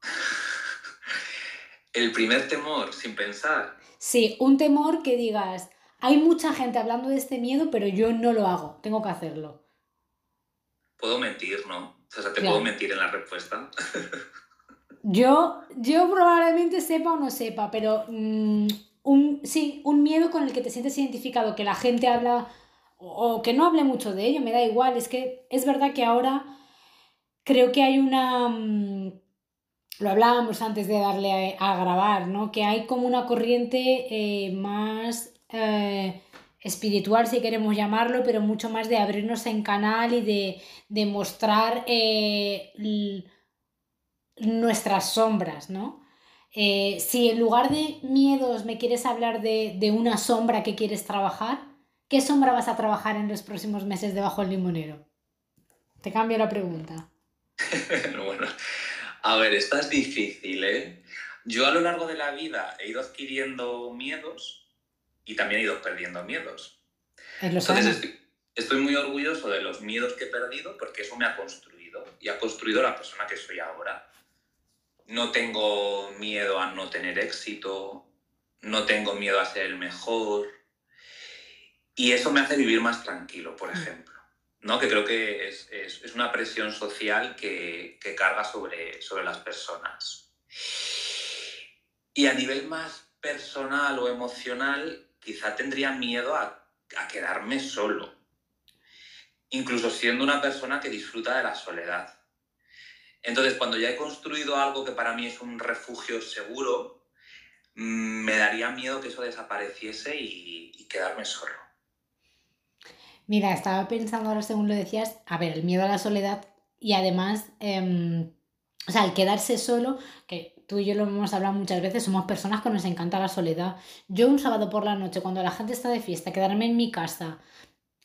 el primer temor, sin pensar. Sí, un temor que digas, hay mucha gente hablando de este miedo, pero yo no lo hago, tengo que hacerlo. Puedo mentir, ¿no? O sea, ¿te puedo mentir en la respuesta? yo, yo probablemente sepa o no sepa, pero mm, un, sí, un miedo con el que te sientes identificado, que la gente habla o, que no hable mucho de ello, me da igual. Es que es verdad que ahora creo que hay una... Mm, lo hablábamos antes de darle a, grabar, ¿no? Que hay como una corriente eh, más... Eh, espiritual, si queremos llamarlo, pero mucho más de abrirnos en canal y de, mostrar eh, nuestras sombras, ¿no? Eh, si en lugar de miedos me quieres hablar de, de, una sombra que quieres trabajar, ¿qué sombra vas a trabajar en los próximos meses debajo del limonero? Te cambio la pregunta. bueno, a ver, esta es difícil, ¿eh? Yo a lo largo de la vida he ido adquiriendo miedos y también he ido perdiendo miedos. Entonces estoy, estoy, muy orgulloso de los miedos que he perdido porque eso me ha construido y ha construido la persona que soy ahora. No tengo miedo a no tener éxito, no tengo miedo a ser el mejor y eso me hace vivir más tranquilo, por mm. ejemplo. ¿no? que creo que es, es, es una presión social que, que, carga sobre, sobre las personas. Y a nivel más personal o emocional, quizá tendría miedo a, quedarme solo, incluso siendo una persona que disfruta de la soledad. Entonces, cuando ya he construido algo que para mí es un refugio seguro, mm, me daría miedo que eso desapareciese y, y quedarme solo. Mira, estaba pensando ahora según lo decías, a ver, el miedo a la soledad y además, em, o sea, el quedarse solo, que tú y yo lo hemos hablado muchas veces, somos personas que nos encanta la soledad. Yo un sábado por la noche, cuando la gente está de fiesta, quedarme en mi casa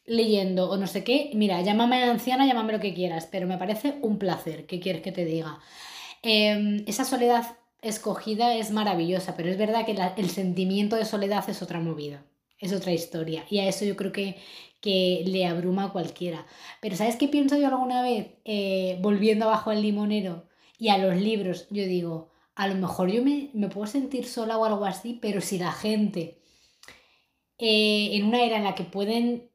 leyendo o no sé qué, mira, llámame anciana, llámame lo que quieras, pero me parece un placer, ¿qué quieres que te diga? Em, esa soledad escogida es maravillosa, pero es verdad que el sentimiento de soledad es otra movida, es otra historia. Y a eso yo creo que, que le abruma a cualquiera. Pero ¿sabes qué pienso yo alguna vez? Eh, volviendo abajo al limonero y a los libros, yo digo, a lo mejor yo me, puedo sentir sola o algo así, pero si la gente eh, en una era en la que pueden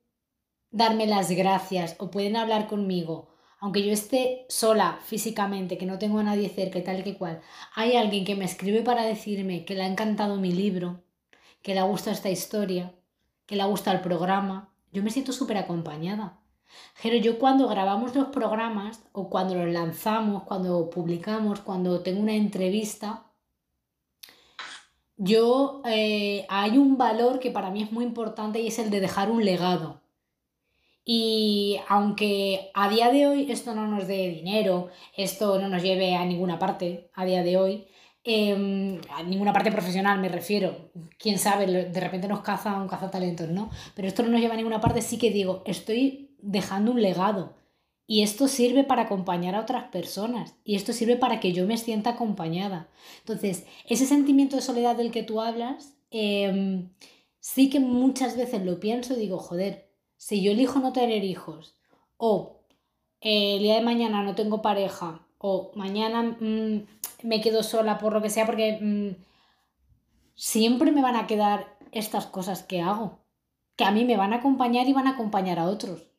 darme las gracias o pueden hablar conmigo, aunque yo esté sola físicamente, que no tengo a nadie cerca tal y que cual, hay alguien que me escribe para decirme que le ha encantado mi libro, que le ha gustado esta historia, que le ha gustado el programa, yo me siento súper acompañada. Pero yo cuando grabamos los programas o cuando los lanzamos, cuando publicamos, cuando tengo una entrevista, yo eh, hay un valor que para mí es muy importante y es el de dejar un legado. Y aunque a día de hoy esto no nos dé dinero, esto no nos lleve a ninguna parte a día de hoy, Em, a ninguna parte profesional me refiero, quién sabe, de repente nos caza un cazatalentos, ¿no? Pero esto no nos lleva a ninguna parte, sí que digo, estoy dejando un legado y esto sirve para acompañar a otras personas y esto sirve para que yo me sienta acompañada. Entonces, ese sentimiento de soledad del que tú hablas, em, sí que muchas veces lo pienso y digo, joder, si yo elijo no tener hijos o eh, el día de mañana no tengo pareja o mañana mm, me quedo sola por lo que sea, porque mm, siempre me van a quedar estas cosas que hago, que a mí me van a acompañar y van a acompañar a otros.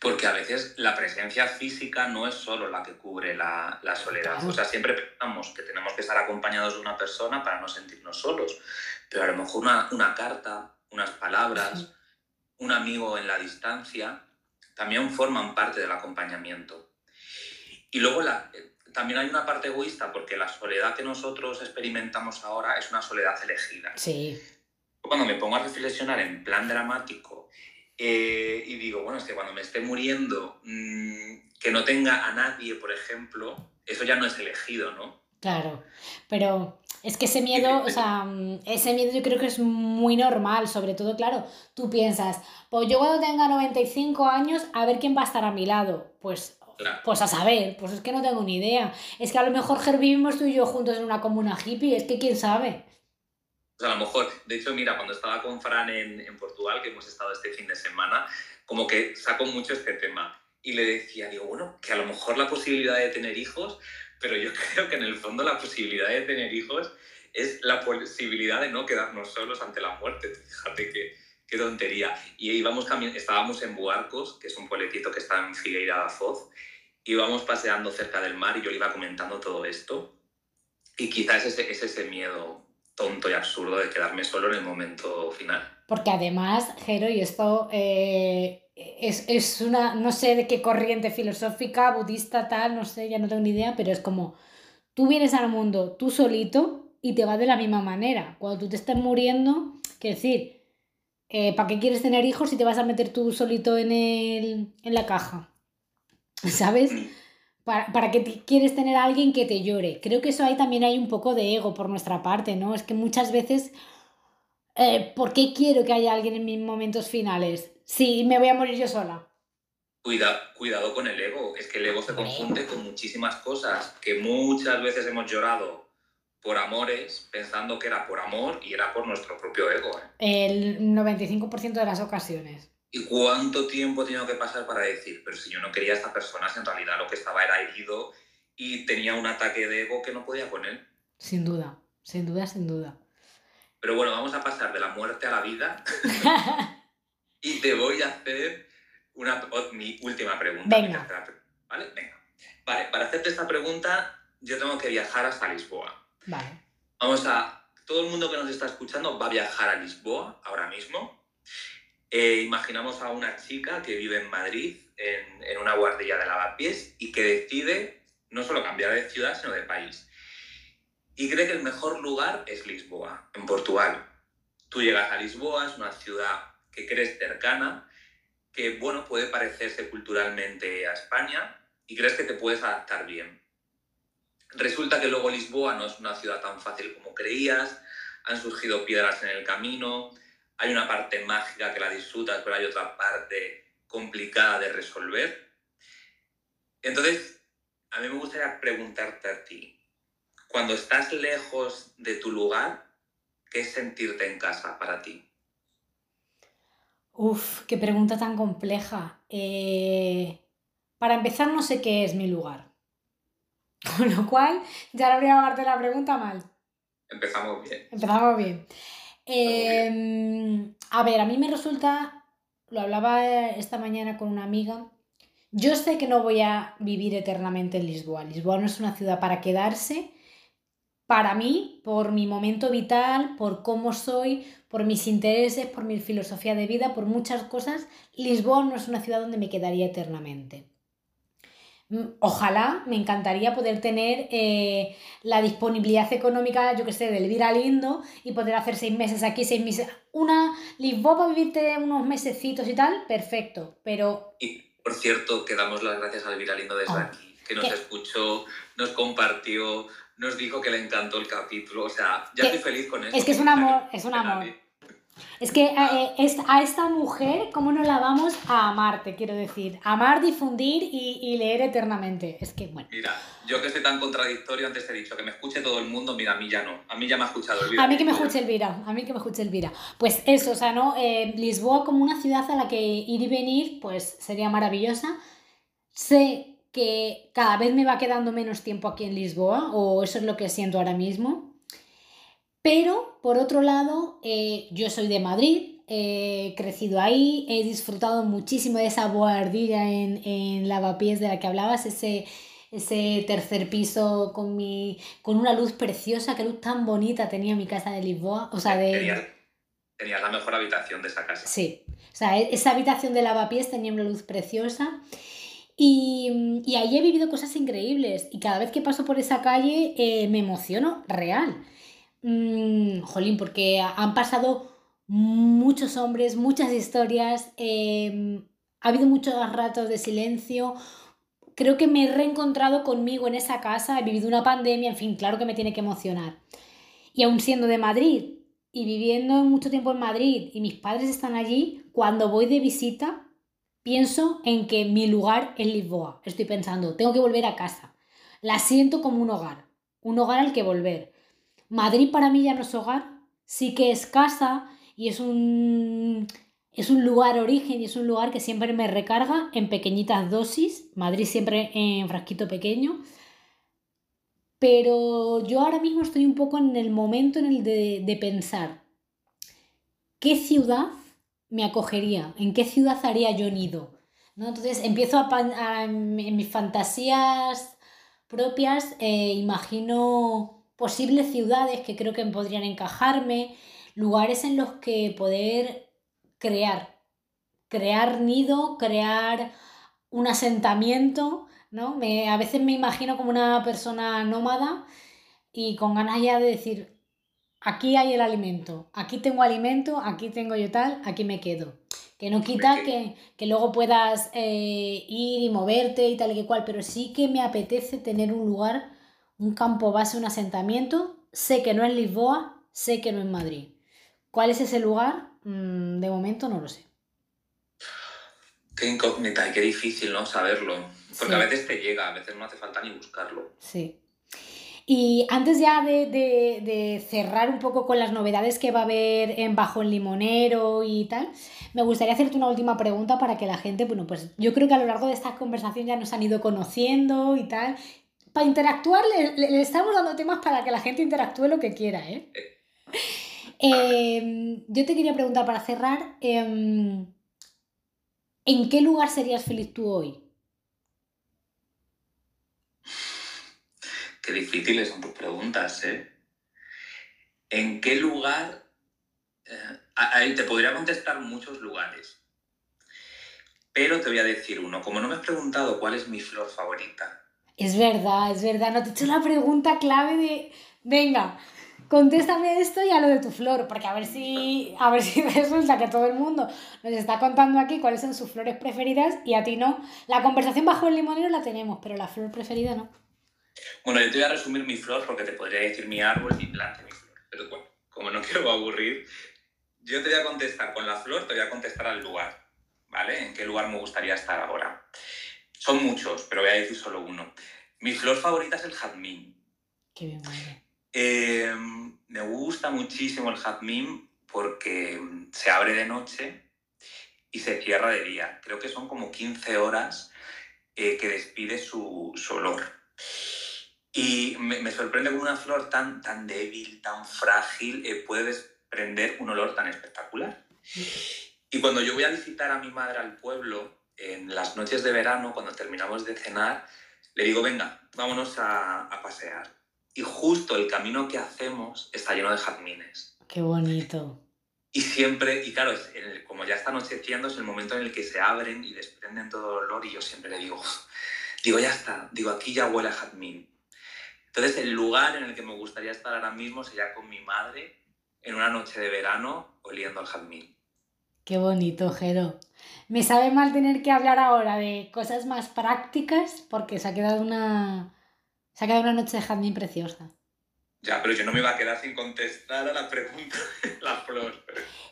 Porque a veces la presencia física no es solo la que cubre la, soledad. O sea, siempre pensamos que tenemos que estar acompañados de una persona para no sentirnos solos. Pero a lo mejor una, una carta, unas palabras, un amigo en la distancia, también forman parte del acompañamiento. Y luego la, también hay una parte egoísta porque la soledad que nosotros experimentamos ahora es una soledad elegida. Sí. Cuando me pongo a reflexionar en plan dramático eh, y digo, bueno, es que cuando me esté muriendo, mm, que no tenga a nadie, por ejemplo, eso ya no es elegido, ¿no? Claro, pero es que ese miedo, o sea, mm, ese miedo yo creo que es muy normal, sobre todo, claro, tú piensas, pues yo cuando tenga 95 años, a ver quién va a estar a mi lado. Pues pues a saber, pues es que no tengo ni idea. Es que a lo mejor vivimos tú y yo juntos en una comuna hippie, es que quién sabe. Pues a lo mejor, de hecho, mira, cuando estaba con Fran en, en Portugal, que hemos estado este fin de semana, como que sacó mucho este tema. Y le decía, digo, bueno, que a lo mejor la posibilidad de tener hijos, pero yo creo que en el fondo la posibilidad de tener hijos es la posibilidad de no quedarnos solos ante la muerte. Fíjate que, qué tontería. Y íbamos estábamos en Buarcos, que es un pueblecito que está en Figueira da Foz, íbamos paseando cerca del mar y yo le iba comentando todo esto. Y quizás es ese, es ese miedo tonto y absurdo de quedarme solo en el momento final. Porque además, Jero, y esto eh, es, es, una, no sé de qué corriente filosófica, budista, tal, no sé, ya no tengo ni idea, pero es como, tú vienes al mundo tú solito y te va de la misma manera. Cuando tú te estás muriendo, quiero decir, eh, ¿para qué quieres tener hijos si te vas a meter tú solito en, el, en la caja? ¿Sabes? ¿Para, ¿Para qué quieres tener a alguien que te llore? Creo que eso ahí también hay un poco de ego por nuestra parte, ¿no? Es que muchas veces, eh, ¿por qué quiero que haya alguien en mis momentos finales? Si me voy a morir yo sola. Cuida, cuidado con el ego, es que el ego se confunde con muchísimas cosas, que muchas veces hemos llorado por amores pensando que era por amor y era por nuestro propio ego. ¿eh? El 95% de las ocasiones. ¿Y cuánto tiempo he tenido que pasar para decir, pero si yo no quería a esta persona, si en realidad lo que estaba era herido y tenía un ataque de ego que no podía con él? Sin duda, sin duda, sin duda. Pero bueno, vamos a pasar de la muerte a la vida y te voy a hacer una, mi última pregunta. Venga. ¿Vale? Venga. Vale, para hacerte esta pregunta yo tengo que viajar hasta Lisboa. Vale. Vamos a... Todo el mundo que nos está escuchando va a viajar a Lisboa ahora mismo. Eh, imaginamos a una chica que vive en Madrid, en, en una guardilla de lavapiés, y que decide no solo cambiar de ciudad, sino de país. Y cree que el mejor lugar es Lisboa, en Portugal. Tú llegas a Lisboa, es una ciudad que crees cercana, que bueno, puede parecerse culturalmente a España y crees que te puedes adaptar bien. Resulta que luego Lisboa no es una ciudad tan fácil como creías, han surgido piedras en el camino, hay una parte mágica que la disfrutas, pero hay otra parte complicada de resolver. Entonces, a mí me gustaría preguntarte a ti, cuando estás lejos de tu lugar, ¿qué es sentirte en casa para ti? Uf, qué pregunta tan compleja. Eh, para empezar, no sé qué es mi lugar. Con lo cual, ya no voy a darte la pregunta mal. Empezamos bien. Empezamos bien. Em, a ver, a mí me resulta, lo hablaba esta mañana con una amiga, yo sé que no voy a vivir eternamente en Lisboa. Lisboa no es una ciudad para quedarse. Para mí, por mi momento vital, por cómo soy, por mis intereses, por mi filosofía de vida, por muchas cosas, Lisboa no es una ciudad donde me quedaría eternamente. Mm, ojalá, me encantaría poder tener eh, la disponibilidad económica, yo que sé, del Vira Lindo y poder hacer seis meses aquí, seis meses. Una Lisboa para vivirte unos mesecitos y tal, perfecto, pero... Y por cierto, que damos las gracias a Elvira Lindo desde oh, aquí, que nos escuchó, nos compartió, nos dijo que le encantó el capítulo. O sea, ya estoy feliz con eso. Es que es un amor, es un amor. Es que eh, eh, a esta mujer, ¿cómo no la vamos a amarte? Quiero decir, amar, difundir y, leer eternamente. Es que, bueno. Mira, yo que soy tan contradictorio, antes he dicho que me escuche todo el mundo, mira, a mí ya no. A mí ya me ha escuchado Elvira. A mí que me escuche Elvira, a mí que me escuche Elvira. Pues eso, o sea, ¿no? Eh, Lisboa como una ciudad a la que ir y venir, pues sería maravillosa. Sé que cada vez me va quedando menos tiempo aquí en Lisboa, o eso es lo que siento ahora mismo. Pero, por otro lado, eh, yo soy de Madrid, he crecido ahí, he disfrutado muchísimo de esa boardilla en, en lavapiés de la que hablabas, ese, ese tercer piso con, mi, con una luz preciosa, qué luz tan bonita tenía mi casa de Lisboa. O sea, de... Tenías, la mejor habitación de esa casa. Sí, o sea, e, esa habitación de lavapiés tenía una luz preciosa. Y, y ahí he vivido cosas increíbles y cada vez que paso por esa calle eh, me emociono real. Mm, jolín, porque han pasado muchos hombres, muchas historias, em, ha habido muchos ratos de silencio. Creo que me he reencontrado conmigo en esa casa, he vivido una pandemia, en fin, claro que me tiene que emocionar. Y aún siendo de Madrid y viviendo mucho tiempo en Madrid y mis padres están allí, cuando voy de visita, pienso en que mi lugar es Lisboa. Estoy pensando, tengo que volver a casa. La siento como un hogar, un hogar al que volver. Madrid para mí ya no es hogar, sí que es casa y es un, es un lugar origen y es un lugar que siempre me recarga en pequeñitas dosis, Madrid siempre en frasquito pequeño, pero yo ahora mismo estoy un poco en el momento en el de, pensar, ¿qué ciudad me acogería? ¿En qué ciudad haría yo nido? ¿No? Entonces empiezo a, en mis fantasías propias, eh, imagino posibles ciudades que creo que podrían encajarme, lugares en los que poder crear, crear nido, crear un asentamiento, ¿no? Me, a veces me imagino como una persona nómada y con ganas ya de decir, aquí hay el alimento, aquí tengo alimento, aquí tengo yo tal, aquí me quedo. Que no quita que, que luego puedas eh, ir y moverte y tal y que cual, pero sí que me apetece tener un lugar un campo base, un asentamiento. Sé que no es Lisboa, sé que no es Madrid. ¿Cuál es ese lugar? Mm, de momento no lo sé. Qué incógnita y qué difícil, ¿no? Saberlo. Porque a veces te llega, a veces no hace falta ni buscarlo. Sí. Y antes ya de, cerrar un poco con las novedades que va a haber en Bajo el Limonero y tal, me gustaría hacerte una última pregunta para que la gente, bueno, pues yo creo que a lo largo de esta conversación ya nos han ido conociendo y tal. Para interactuar le, estamos dando temas para que la gente interactúe lo que quiera, ¿eh? Em, yo te quería preguntar para cerrar, em, ¿en qué lugar serías feliz tú hoy? Qué difíciles son tus preguntas, ¿eh? ¿En qué lugar? Eh, te podría contestar muchos lugares. Pero te voy a decir uno. Como no me has preguntado cuál es mi flor favorita. Es verdad, es verdad. No te he hecho la pregunta clave de. Venga, contéstame esto y a lo de tu flor, porque a ver si, a ver si resulta que todo el mundo nos está contando aquí cuáles son sus flores preferidas y a ti no. La conversación bajo el limonero la tenemos, pero la flor preferida no. Bueno, yo te voy a resumir mi flor porque te podría decir mi árbol, mi planta, mi flor. Pero bueno, como no quiero aburrir, yo te voy a contestar con la flor, te voy a contestar al lugar, ¿vale? ¿En qué lugar me gustaría estar ahora? Son muchos, pero voy a decir solo uno. Mi flor favorita es el jazmín. Qué bien, madre. Eh, me gusta muchísimo el jazmín porque se abre de noche y se cierra de día. Creo que son como 15 horas eh, que despide su, su olor. Y me, sorprende que una flor tan, tan débil, tan frágil, eh, puede desprender un olor tan espectacular. Y cuando yo voy a visitar a mi madre al pueblo, en las noches de verano, cuando terminamos de cenar, le digo, venga, vámonos a, a pasear. Y justo el camino que hacemos está lleno de jazmines. Qué bonito. Y siempre, y claro, como ya está anocheciendo, es el momento en el que se abren y desprenden todo el olor y yo siempre le digo, digo, ya está, digo, aquí ya huele a jazmín. Entonces, el lugar en el que me gustaría estar ahora mismo sería con mi madre en una noche de verano oliendo al jazmín. Qué bonito, Jero. Me sabe mal tener que hablar ahora de cosas más prácticas porque se ha quedado una, se ha quedado una noche de jazmín preciosa. Ya, pero yo no me iba a quedar sin contestar a la pregunta de la flor.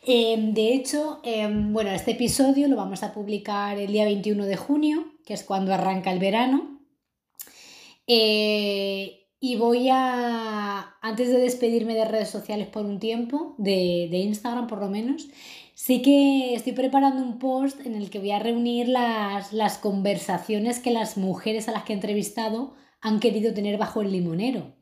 Em, de hecho, em, bueno, este episodio lo vamos a publicar el día 21 de junio, que es cuando arranca el verano. Eh, y voy a, antes de despedirme de redes sociales por un tiempo, de, Instagram por lo menos, sí que estoy preparando un post en el que voy a reunir las, las conversaciones que las mujeres a las que he entrevistado han querido tener bajo el limonero,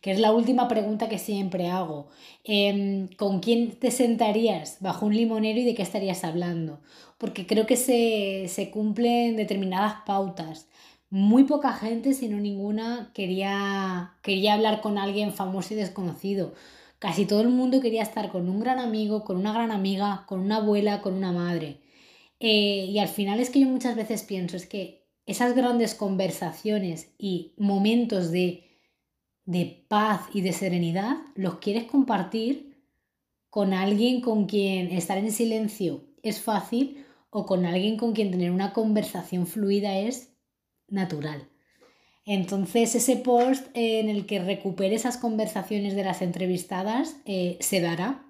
que es la última pregunta que siempre hago. Em, ¿Con quién te sentarías bajo un limonero y de qué estarías hablando? Porque creo que se, se cumplen determinadas pautas muy poca gente, si no ninguna, quería, quería hablar con alguien famoso y desconocido. Casi todo el mundo quería estar con un gran amigo, con una gran amiga, con una abuela, con una madre. Eh, y al final es que yo muchas veces pienso, es que esas grandes conversaciones y momentos de, de paz y de serenidad los quieres compartir con alguien con quien estar en silencio es fácil o con alguien con quien tener una conversación fluida es natural. Entonces ese post en el que recupere esas conversaciones de las entrevistadas eh, se dará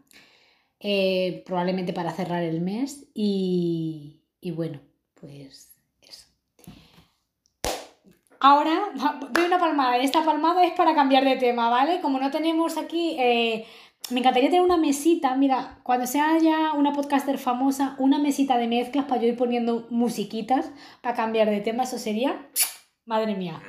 eh, probablemente para cerrar el mes y, bueno, pues eso. Ahora doy una palmada. Esta palmada es para cambiar de tema, ¿vale? Como no tenemos aquí... Eh, me encantaría tener una mesita, mira, cuando sea ya una podcaster famosa, una mesita de mezclas para yo ir poniendo musiquitas para cambiar de tema, eso sería, madre mía,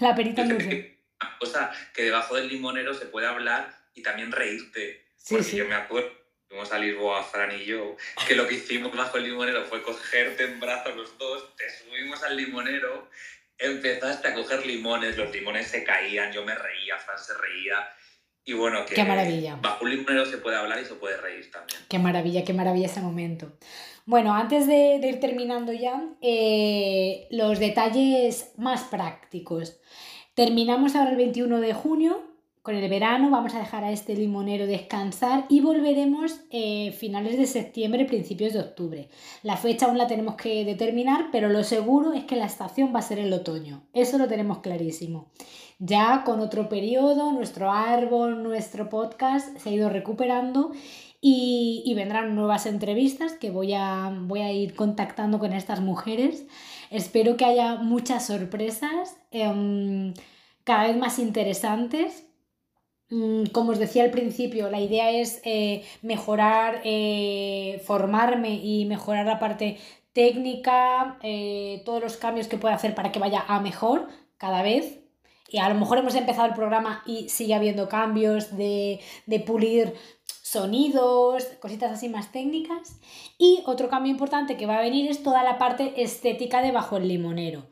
la perita dulce. O sea, que debajo del limonero se puede hablar y también reírte. Sí, porque yo me acuerdo, fuimos a Lisboa, Fran y yo, que lo que hicimos bajo el limonero fue cogerte en brazos los dos, te subimos al limonero, empezaste a coger limones, los limones se caían, yo me reía, Fran se reía y bueno, que qué maravilla. bajo un limonero se puede hablar y se puede reír también. Qué maravilla, qué maravilla ese momento. Bueno, antes de, ir terminando ya, eh, los detalles más prácticos. Terminamos ahora el 21 de junio con el verano, vamos a dejar a este limonero descansar y volveremos eh, finales de septiembre, principios de octubre. La fecha aún la tenemos que determinar, pero lo seguro es que la estación va a ser el otoño. Eso lo tenemos clarísimo. Ya con otro periodo, nuestro árbol, nuestro podcast se ha ido recuperando Y, vendrán nuevas entrevistas que voy a, voy a ir contactando con estas mujeres. Espero que haya muchas sorpresas, em, cada vez más interesantes. Mm, como os decía al principio, la idea es eh, mejorar, eh, formarme y mejorar la parte técnica, eh, todos los cambios que pueda hacer para que vaya a mejor cada vez. Y a lo mejor hemos empezado el programa y sigue habiendo cambios de, de pulir sonidos, cositas así más técnicas. Y otro cambio importante que va a venir es toda la parte estética de Bajo el Limonero.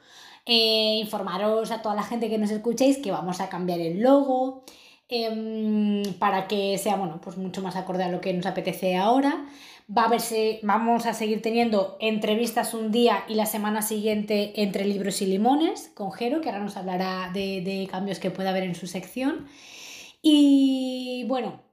Eh, informaros a toda la gente que nos escuchéis que vamos a cambiar el logo em, para que sea bueno, pues mucho más acorde a lo que nos apetece ahora. Va a verse, vamos a seguir teniendo entrevistas un día y la semana siguiente entre libros y limones con Jero, que ahora nos hablará de, de cambios que pueda haber en su sección. Y bueno,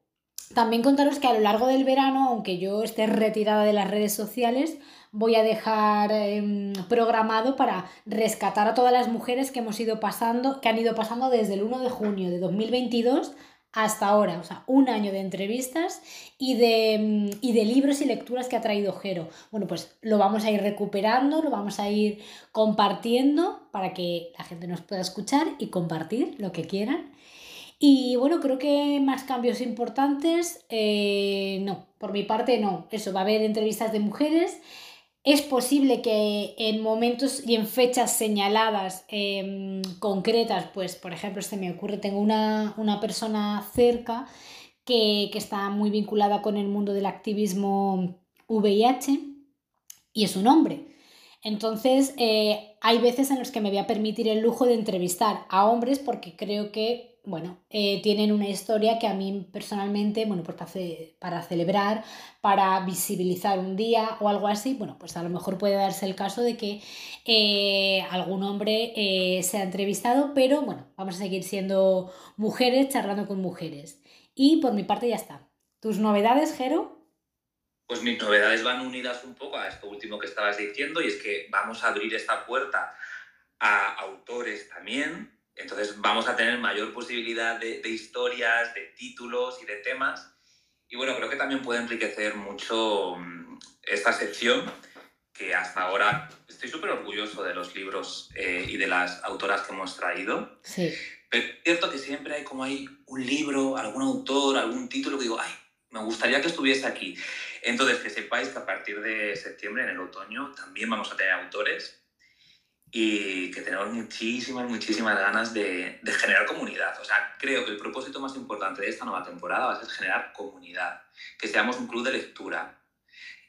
también contaros que a lo largo del verano, aunque yo esté retirada de las redes sociales, voy a dejar em, programado para rescatar a todas las mujeres que hemos ido pasando, que han ido pasando desde el 1 de junio de 2022 hasta ahora, o sea, un año de entrevistas y de, em, y de libros y lecturas que ha traído Jero. Bueno, pues lo vamos a ir recuperando, lo vamos a ir compartiendo para que la gente nos pueda escuchar y compartir lo que quieran. Y bueno, creo que más cambios importantes, eh, no, por mi parte no. Eso, va a haber entrevistas de mujeres. Es posible que en momentos y en fechas señaladas em, concretas, pues por ejemplo, se me ocurre, tengo una, persona cerca que, está muy vinculada con el mundo del activismo VIH y es un hombre. Entonces, eh, hay veces en los que me voy a permitir el lujo de entrevistar a hombres porque creo que bueno, eh, tienen una historia que a mí personalmente, bueno, pues para, celebrar, para visibilizar un día o algo así, bueno, pues a lo mejor puede darse el caso de que eh, algún hombre eh, sea entrevistado, pero bueno, vamos a seguir siendo mujeres, charlando con mujeres. Y por mi parte ya está. ¿Tus novedades, Jero? Pues mis novedades van unidas un poco a esto último que estabas diciendo y es que vamos a abrir esta puerta a autores también, entonces vamos a tener mayor posibilidad de, historias, de títulos y de temas. Y bueno, creo que también puede enriquecer mucho mm, esta sección, que hasta ahora estoy súper orgulloso de los libros eh, y de las autoras que hemos traído. Sí. Pero es cierto que siempre hay como hay un libro, algún autor, algún título que digo, ay, me gustaría que estuviese aquí. Entonces, que sepáis que a partir de septiembre, en el otoño, también vamos a tener autores y que tenemos muchísimas, muchísimas ganas de, generar comunidad. O sea, creo que el propósito más importante de esta nueva temporada va a ser generar comunidad, que seamos un club de lectura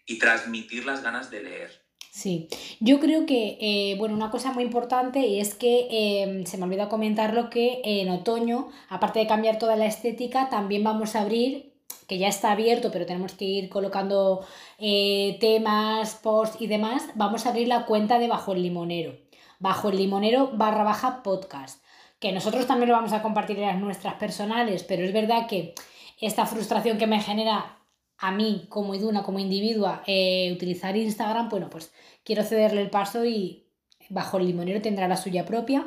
y transmitir las ganas de leer. Sí, yo creo que, eh, bueno, una cosa muy importante y es que em, se me olvidó comentarlo que en otoño, aparte de cambiar toda la estética, también vamos a abrir que ya está abierto, pero tenemos que ir colocando eh, temas, posts y demás, vamos a abrir la cuenta de Bajo el Limonero bajo el limonero barra baja podcast, que nosotros también lo vamos a compartir en las nuestras personales, pero es verdad que esta frustración que me genera a mí como Iduna, como individua, eh, utilizar Instagram, bueno, pues quiero cederle el paso y bajo el limonero tendrá la suya propia,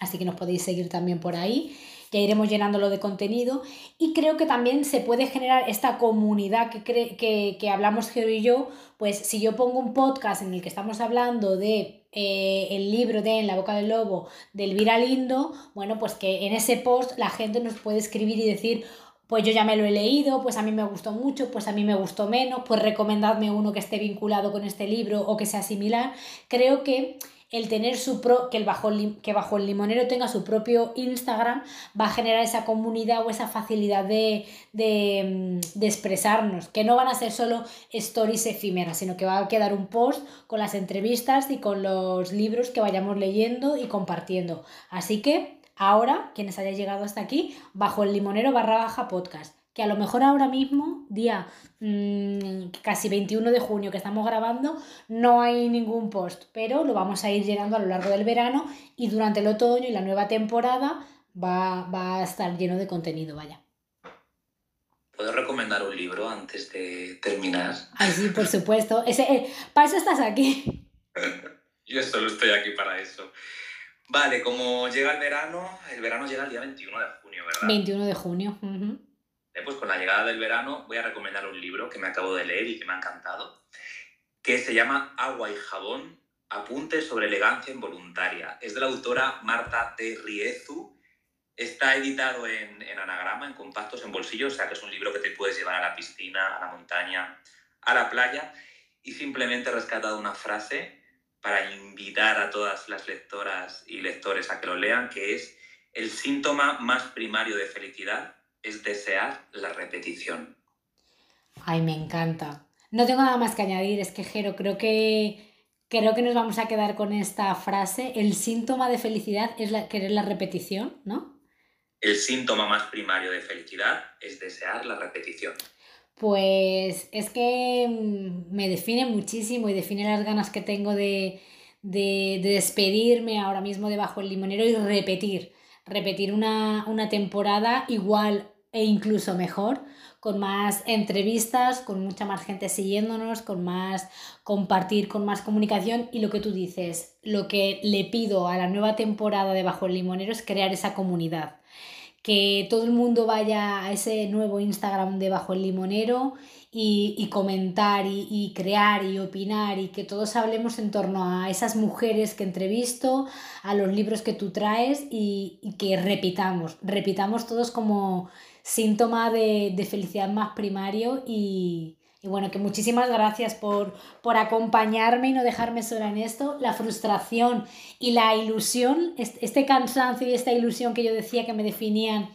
así que nos podéis seguir también por ahí ya iremos llenándolo de contenido y creo que también se puede generar esta comunidad que, que, que hablamos Gero y yo, pues si yo pongo un podcast en el que estamos hablando de eh, el libro de En la boca del lobo de Elvira Lindo, bueno, pues que en ese post la gente nos puede escribir y decir, pues yo ya me lo he leído, pues a mí me gustó mucho, pues a mí me gustó menos, pues recomendadme uno que esté vinculado con este libro o que sea similar. Creo que el tener su pro, que, el bajo, que bajo el limonero tenga su propio Instagram va a generar esa comunidad o esa facilidad de, de, mm, de, expresarnos, que no van a ser solo stories efímeras, sino que va a quedar un post con las entrevistas y con los libros que vayamos leyendo y compartiendo. Así que ahora, quienes hayan llegado hasta aquí, bajo el limonero barra baja podcast que a lo mejor ahora mismo, día mm, casi 21 de junio que estamos grabando, no hay ningún post, pero lo vamos a ir llenando a lo largo del verano y durante el otoño y la nueva temporada va, a estar lleno de contenido, vaya. ¿Puedo recomendar un libro antes de terminar? Ay, sí, por supuesto. Ese, eh, para eso estás aquí. Yo solo estoy aquí para eso. Vale, como llega el verano, el verano llega el día 21 de junio, ¿verdad? 21 de junio. Eh, pues con la llegada del verano voy a recomendar un libro que me acabo de leer y que me ha encantado, que se llama Agua y jabón, apuntes sobre elegancia involuntaria. Es de la autora Marta de Riezu. Está editado en, en anagrama, en compactos, en bolsillo, o sea que es un libro que te puedes llevar a la piscina, a la montaña, a la playa. Y simplemente he rescatado una frase para invitar a todas las lectoras y lectores a que lo lean, que es el síntoma más primario de felicidad es desear la repetición. Ay, me encanta. No tengo nada más que añadir, es que Jero, creo que creo que nos vamos a quedar con esta frase. El síntoma de felicidad es la, querer la repetición, ¿no? El síntoma más primario de felicidad es desear la repetición. Pues es que mm, me define muchísimo y define las ganas que tengo de, de, de despedirme ahora mismo debajo del limonero y repetir repetir una, temporada igual e incluso mejor, con más entrevistas, con mucha más gente siguiéndonos, con más compartir, con más comunicación y lo que tú dices, lo que le pido a la nueva temporada de Bajo el Limonero es crear esa comunidad. Que todo el mundo vaya a ese nuevo Instagram de Bajo el Limonero y, comentar y, crear y opinar y que todos hablemos en torno a esas mujeres que entrevisto, a los libros que tú traes y, que repitamos, repitamos todos como síntoma de, felicidad más primario y, bueno, que muchísimas gracias por, por acompañarme y no dejarme sola en esto. La frustración y la ilusión, este cansancio y esta ilusión que yo decía que me definían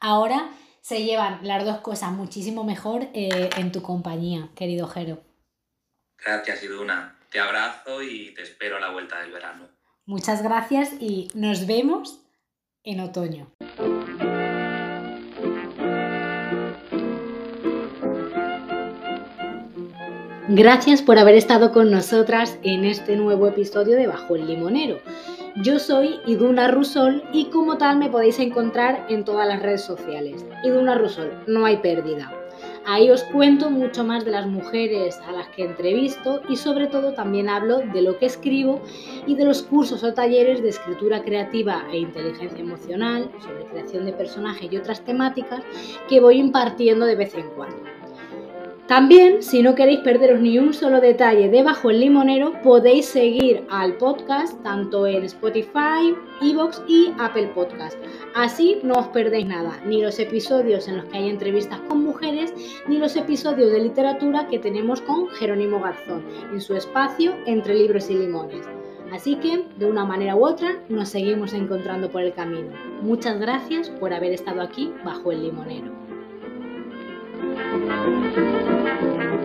ahora, se llevan las dos cosas muchísimo mejor eh, en tu compañía, querido Jero. Gracias, Iduna. Te abrazo y te espero a la vuelta del verano. Muchas gracias y nos vemos en otoño. Gracias por haber estado con nosotras en este nuevo episodio de Bajo el Limonero. Yo soy Iduna Rusol y como tal me podéis encontrar en todas las redes sociales. Iduna Rusol, no hay pérdida. Ahí os cuento mucho más de las mujeres a las que entrevisto y sobre todo también hablo de lo que escribo y de los cursos o talleres de escritura creativa e inteligencia emocional, sobre creación de personajes y otras temáticas que voy impartiendo de vez en cuando. También, si no queréis perderos ni un solo detalle de Bajo el Limonero, podéis seguir al podcast tanto en Spotify, Evox y Apple Podcast. Así no os perdéis nada, ni los episodios en los que hay entrevistas con mujeres, ni los episodios de literatura que tenemos con Jerónimo Garzón en su espacio Entre Libros y Limones. Así que, de una manera u otra, nos seguimos encontrando por el camino. Muchas gracias por haber estado aquí bajo el limonero. Thank you.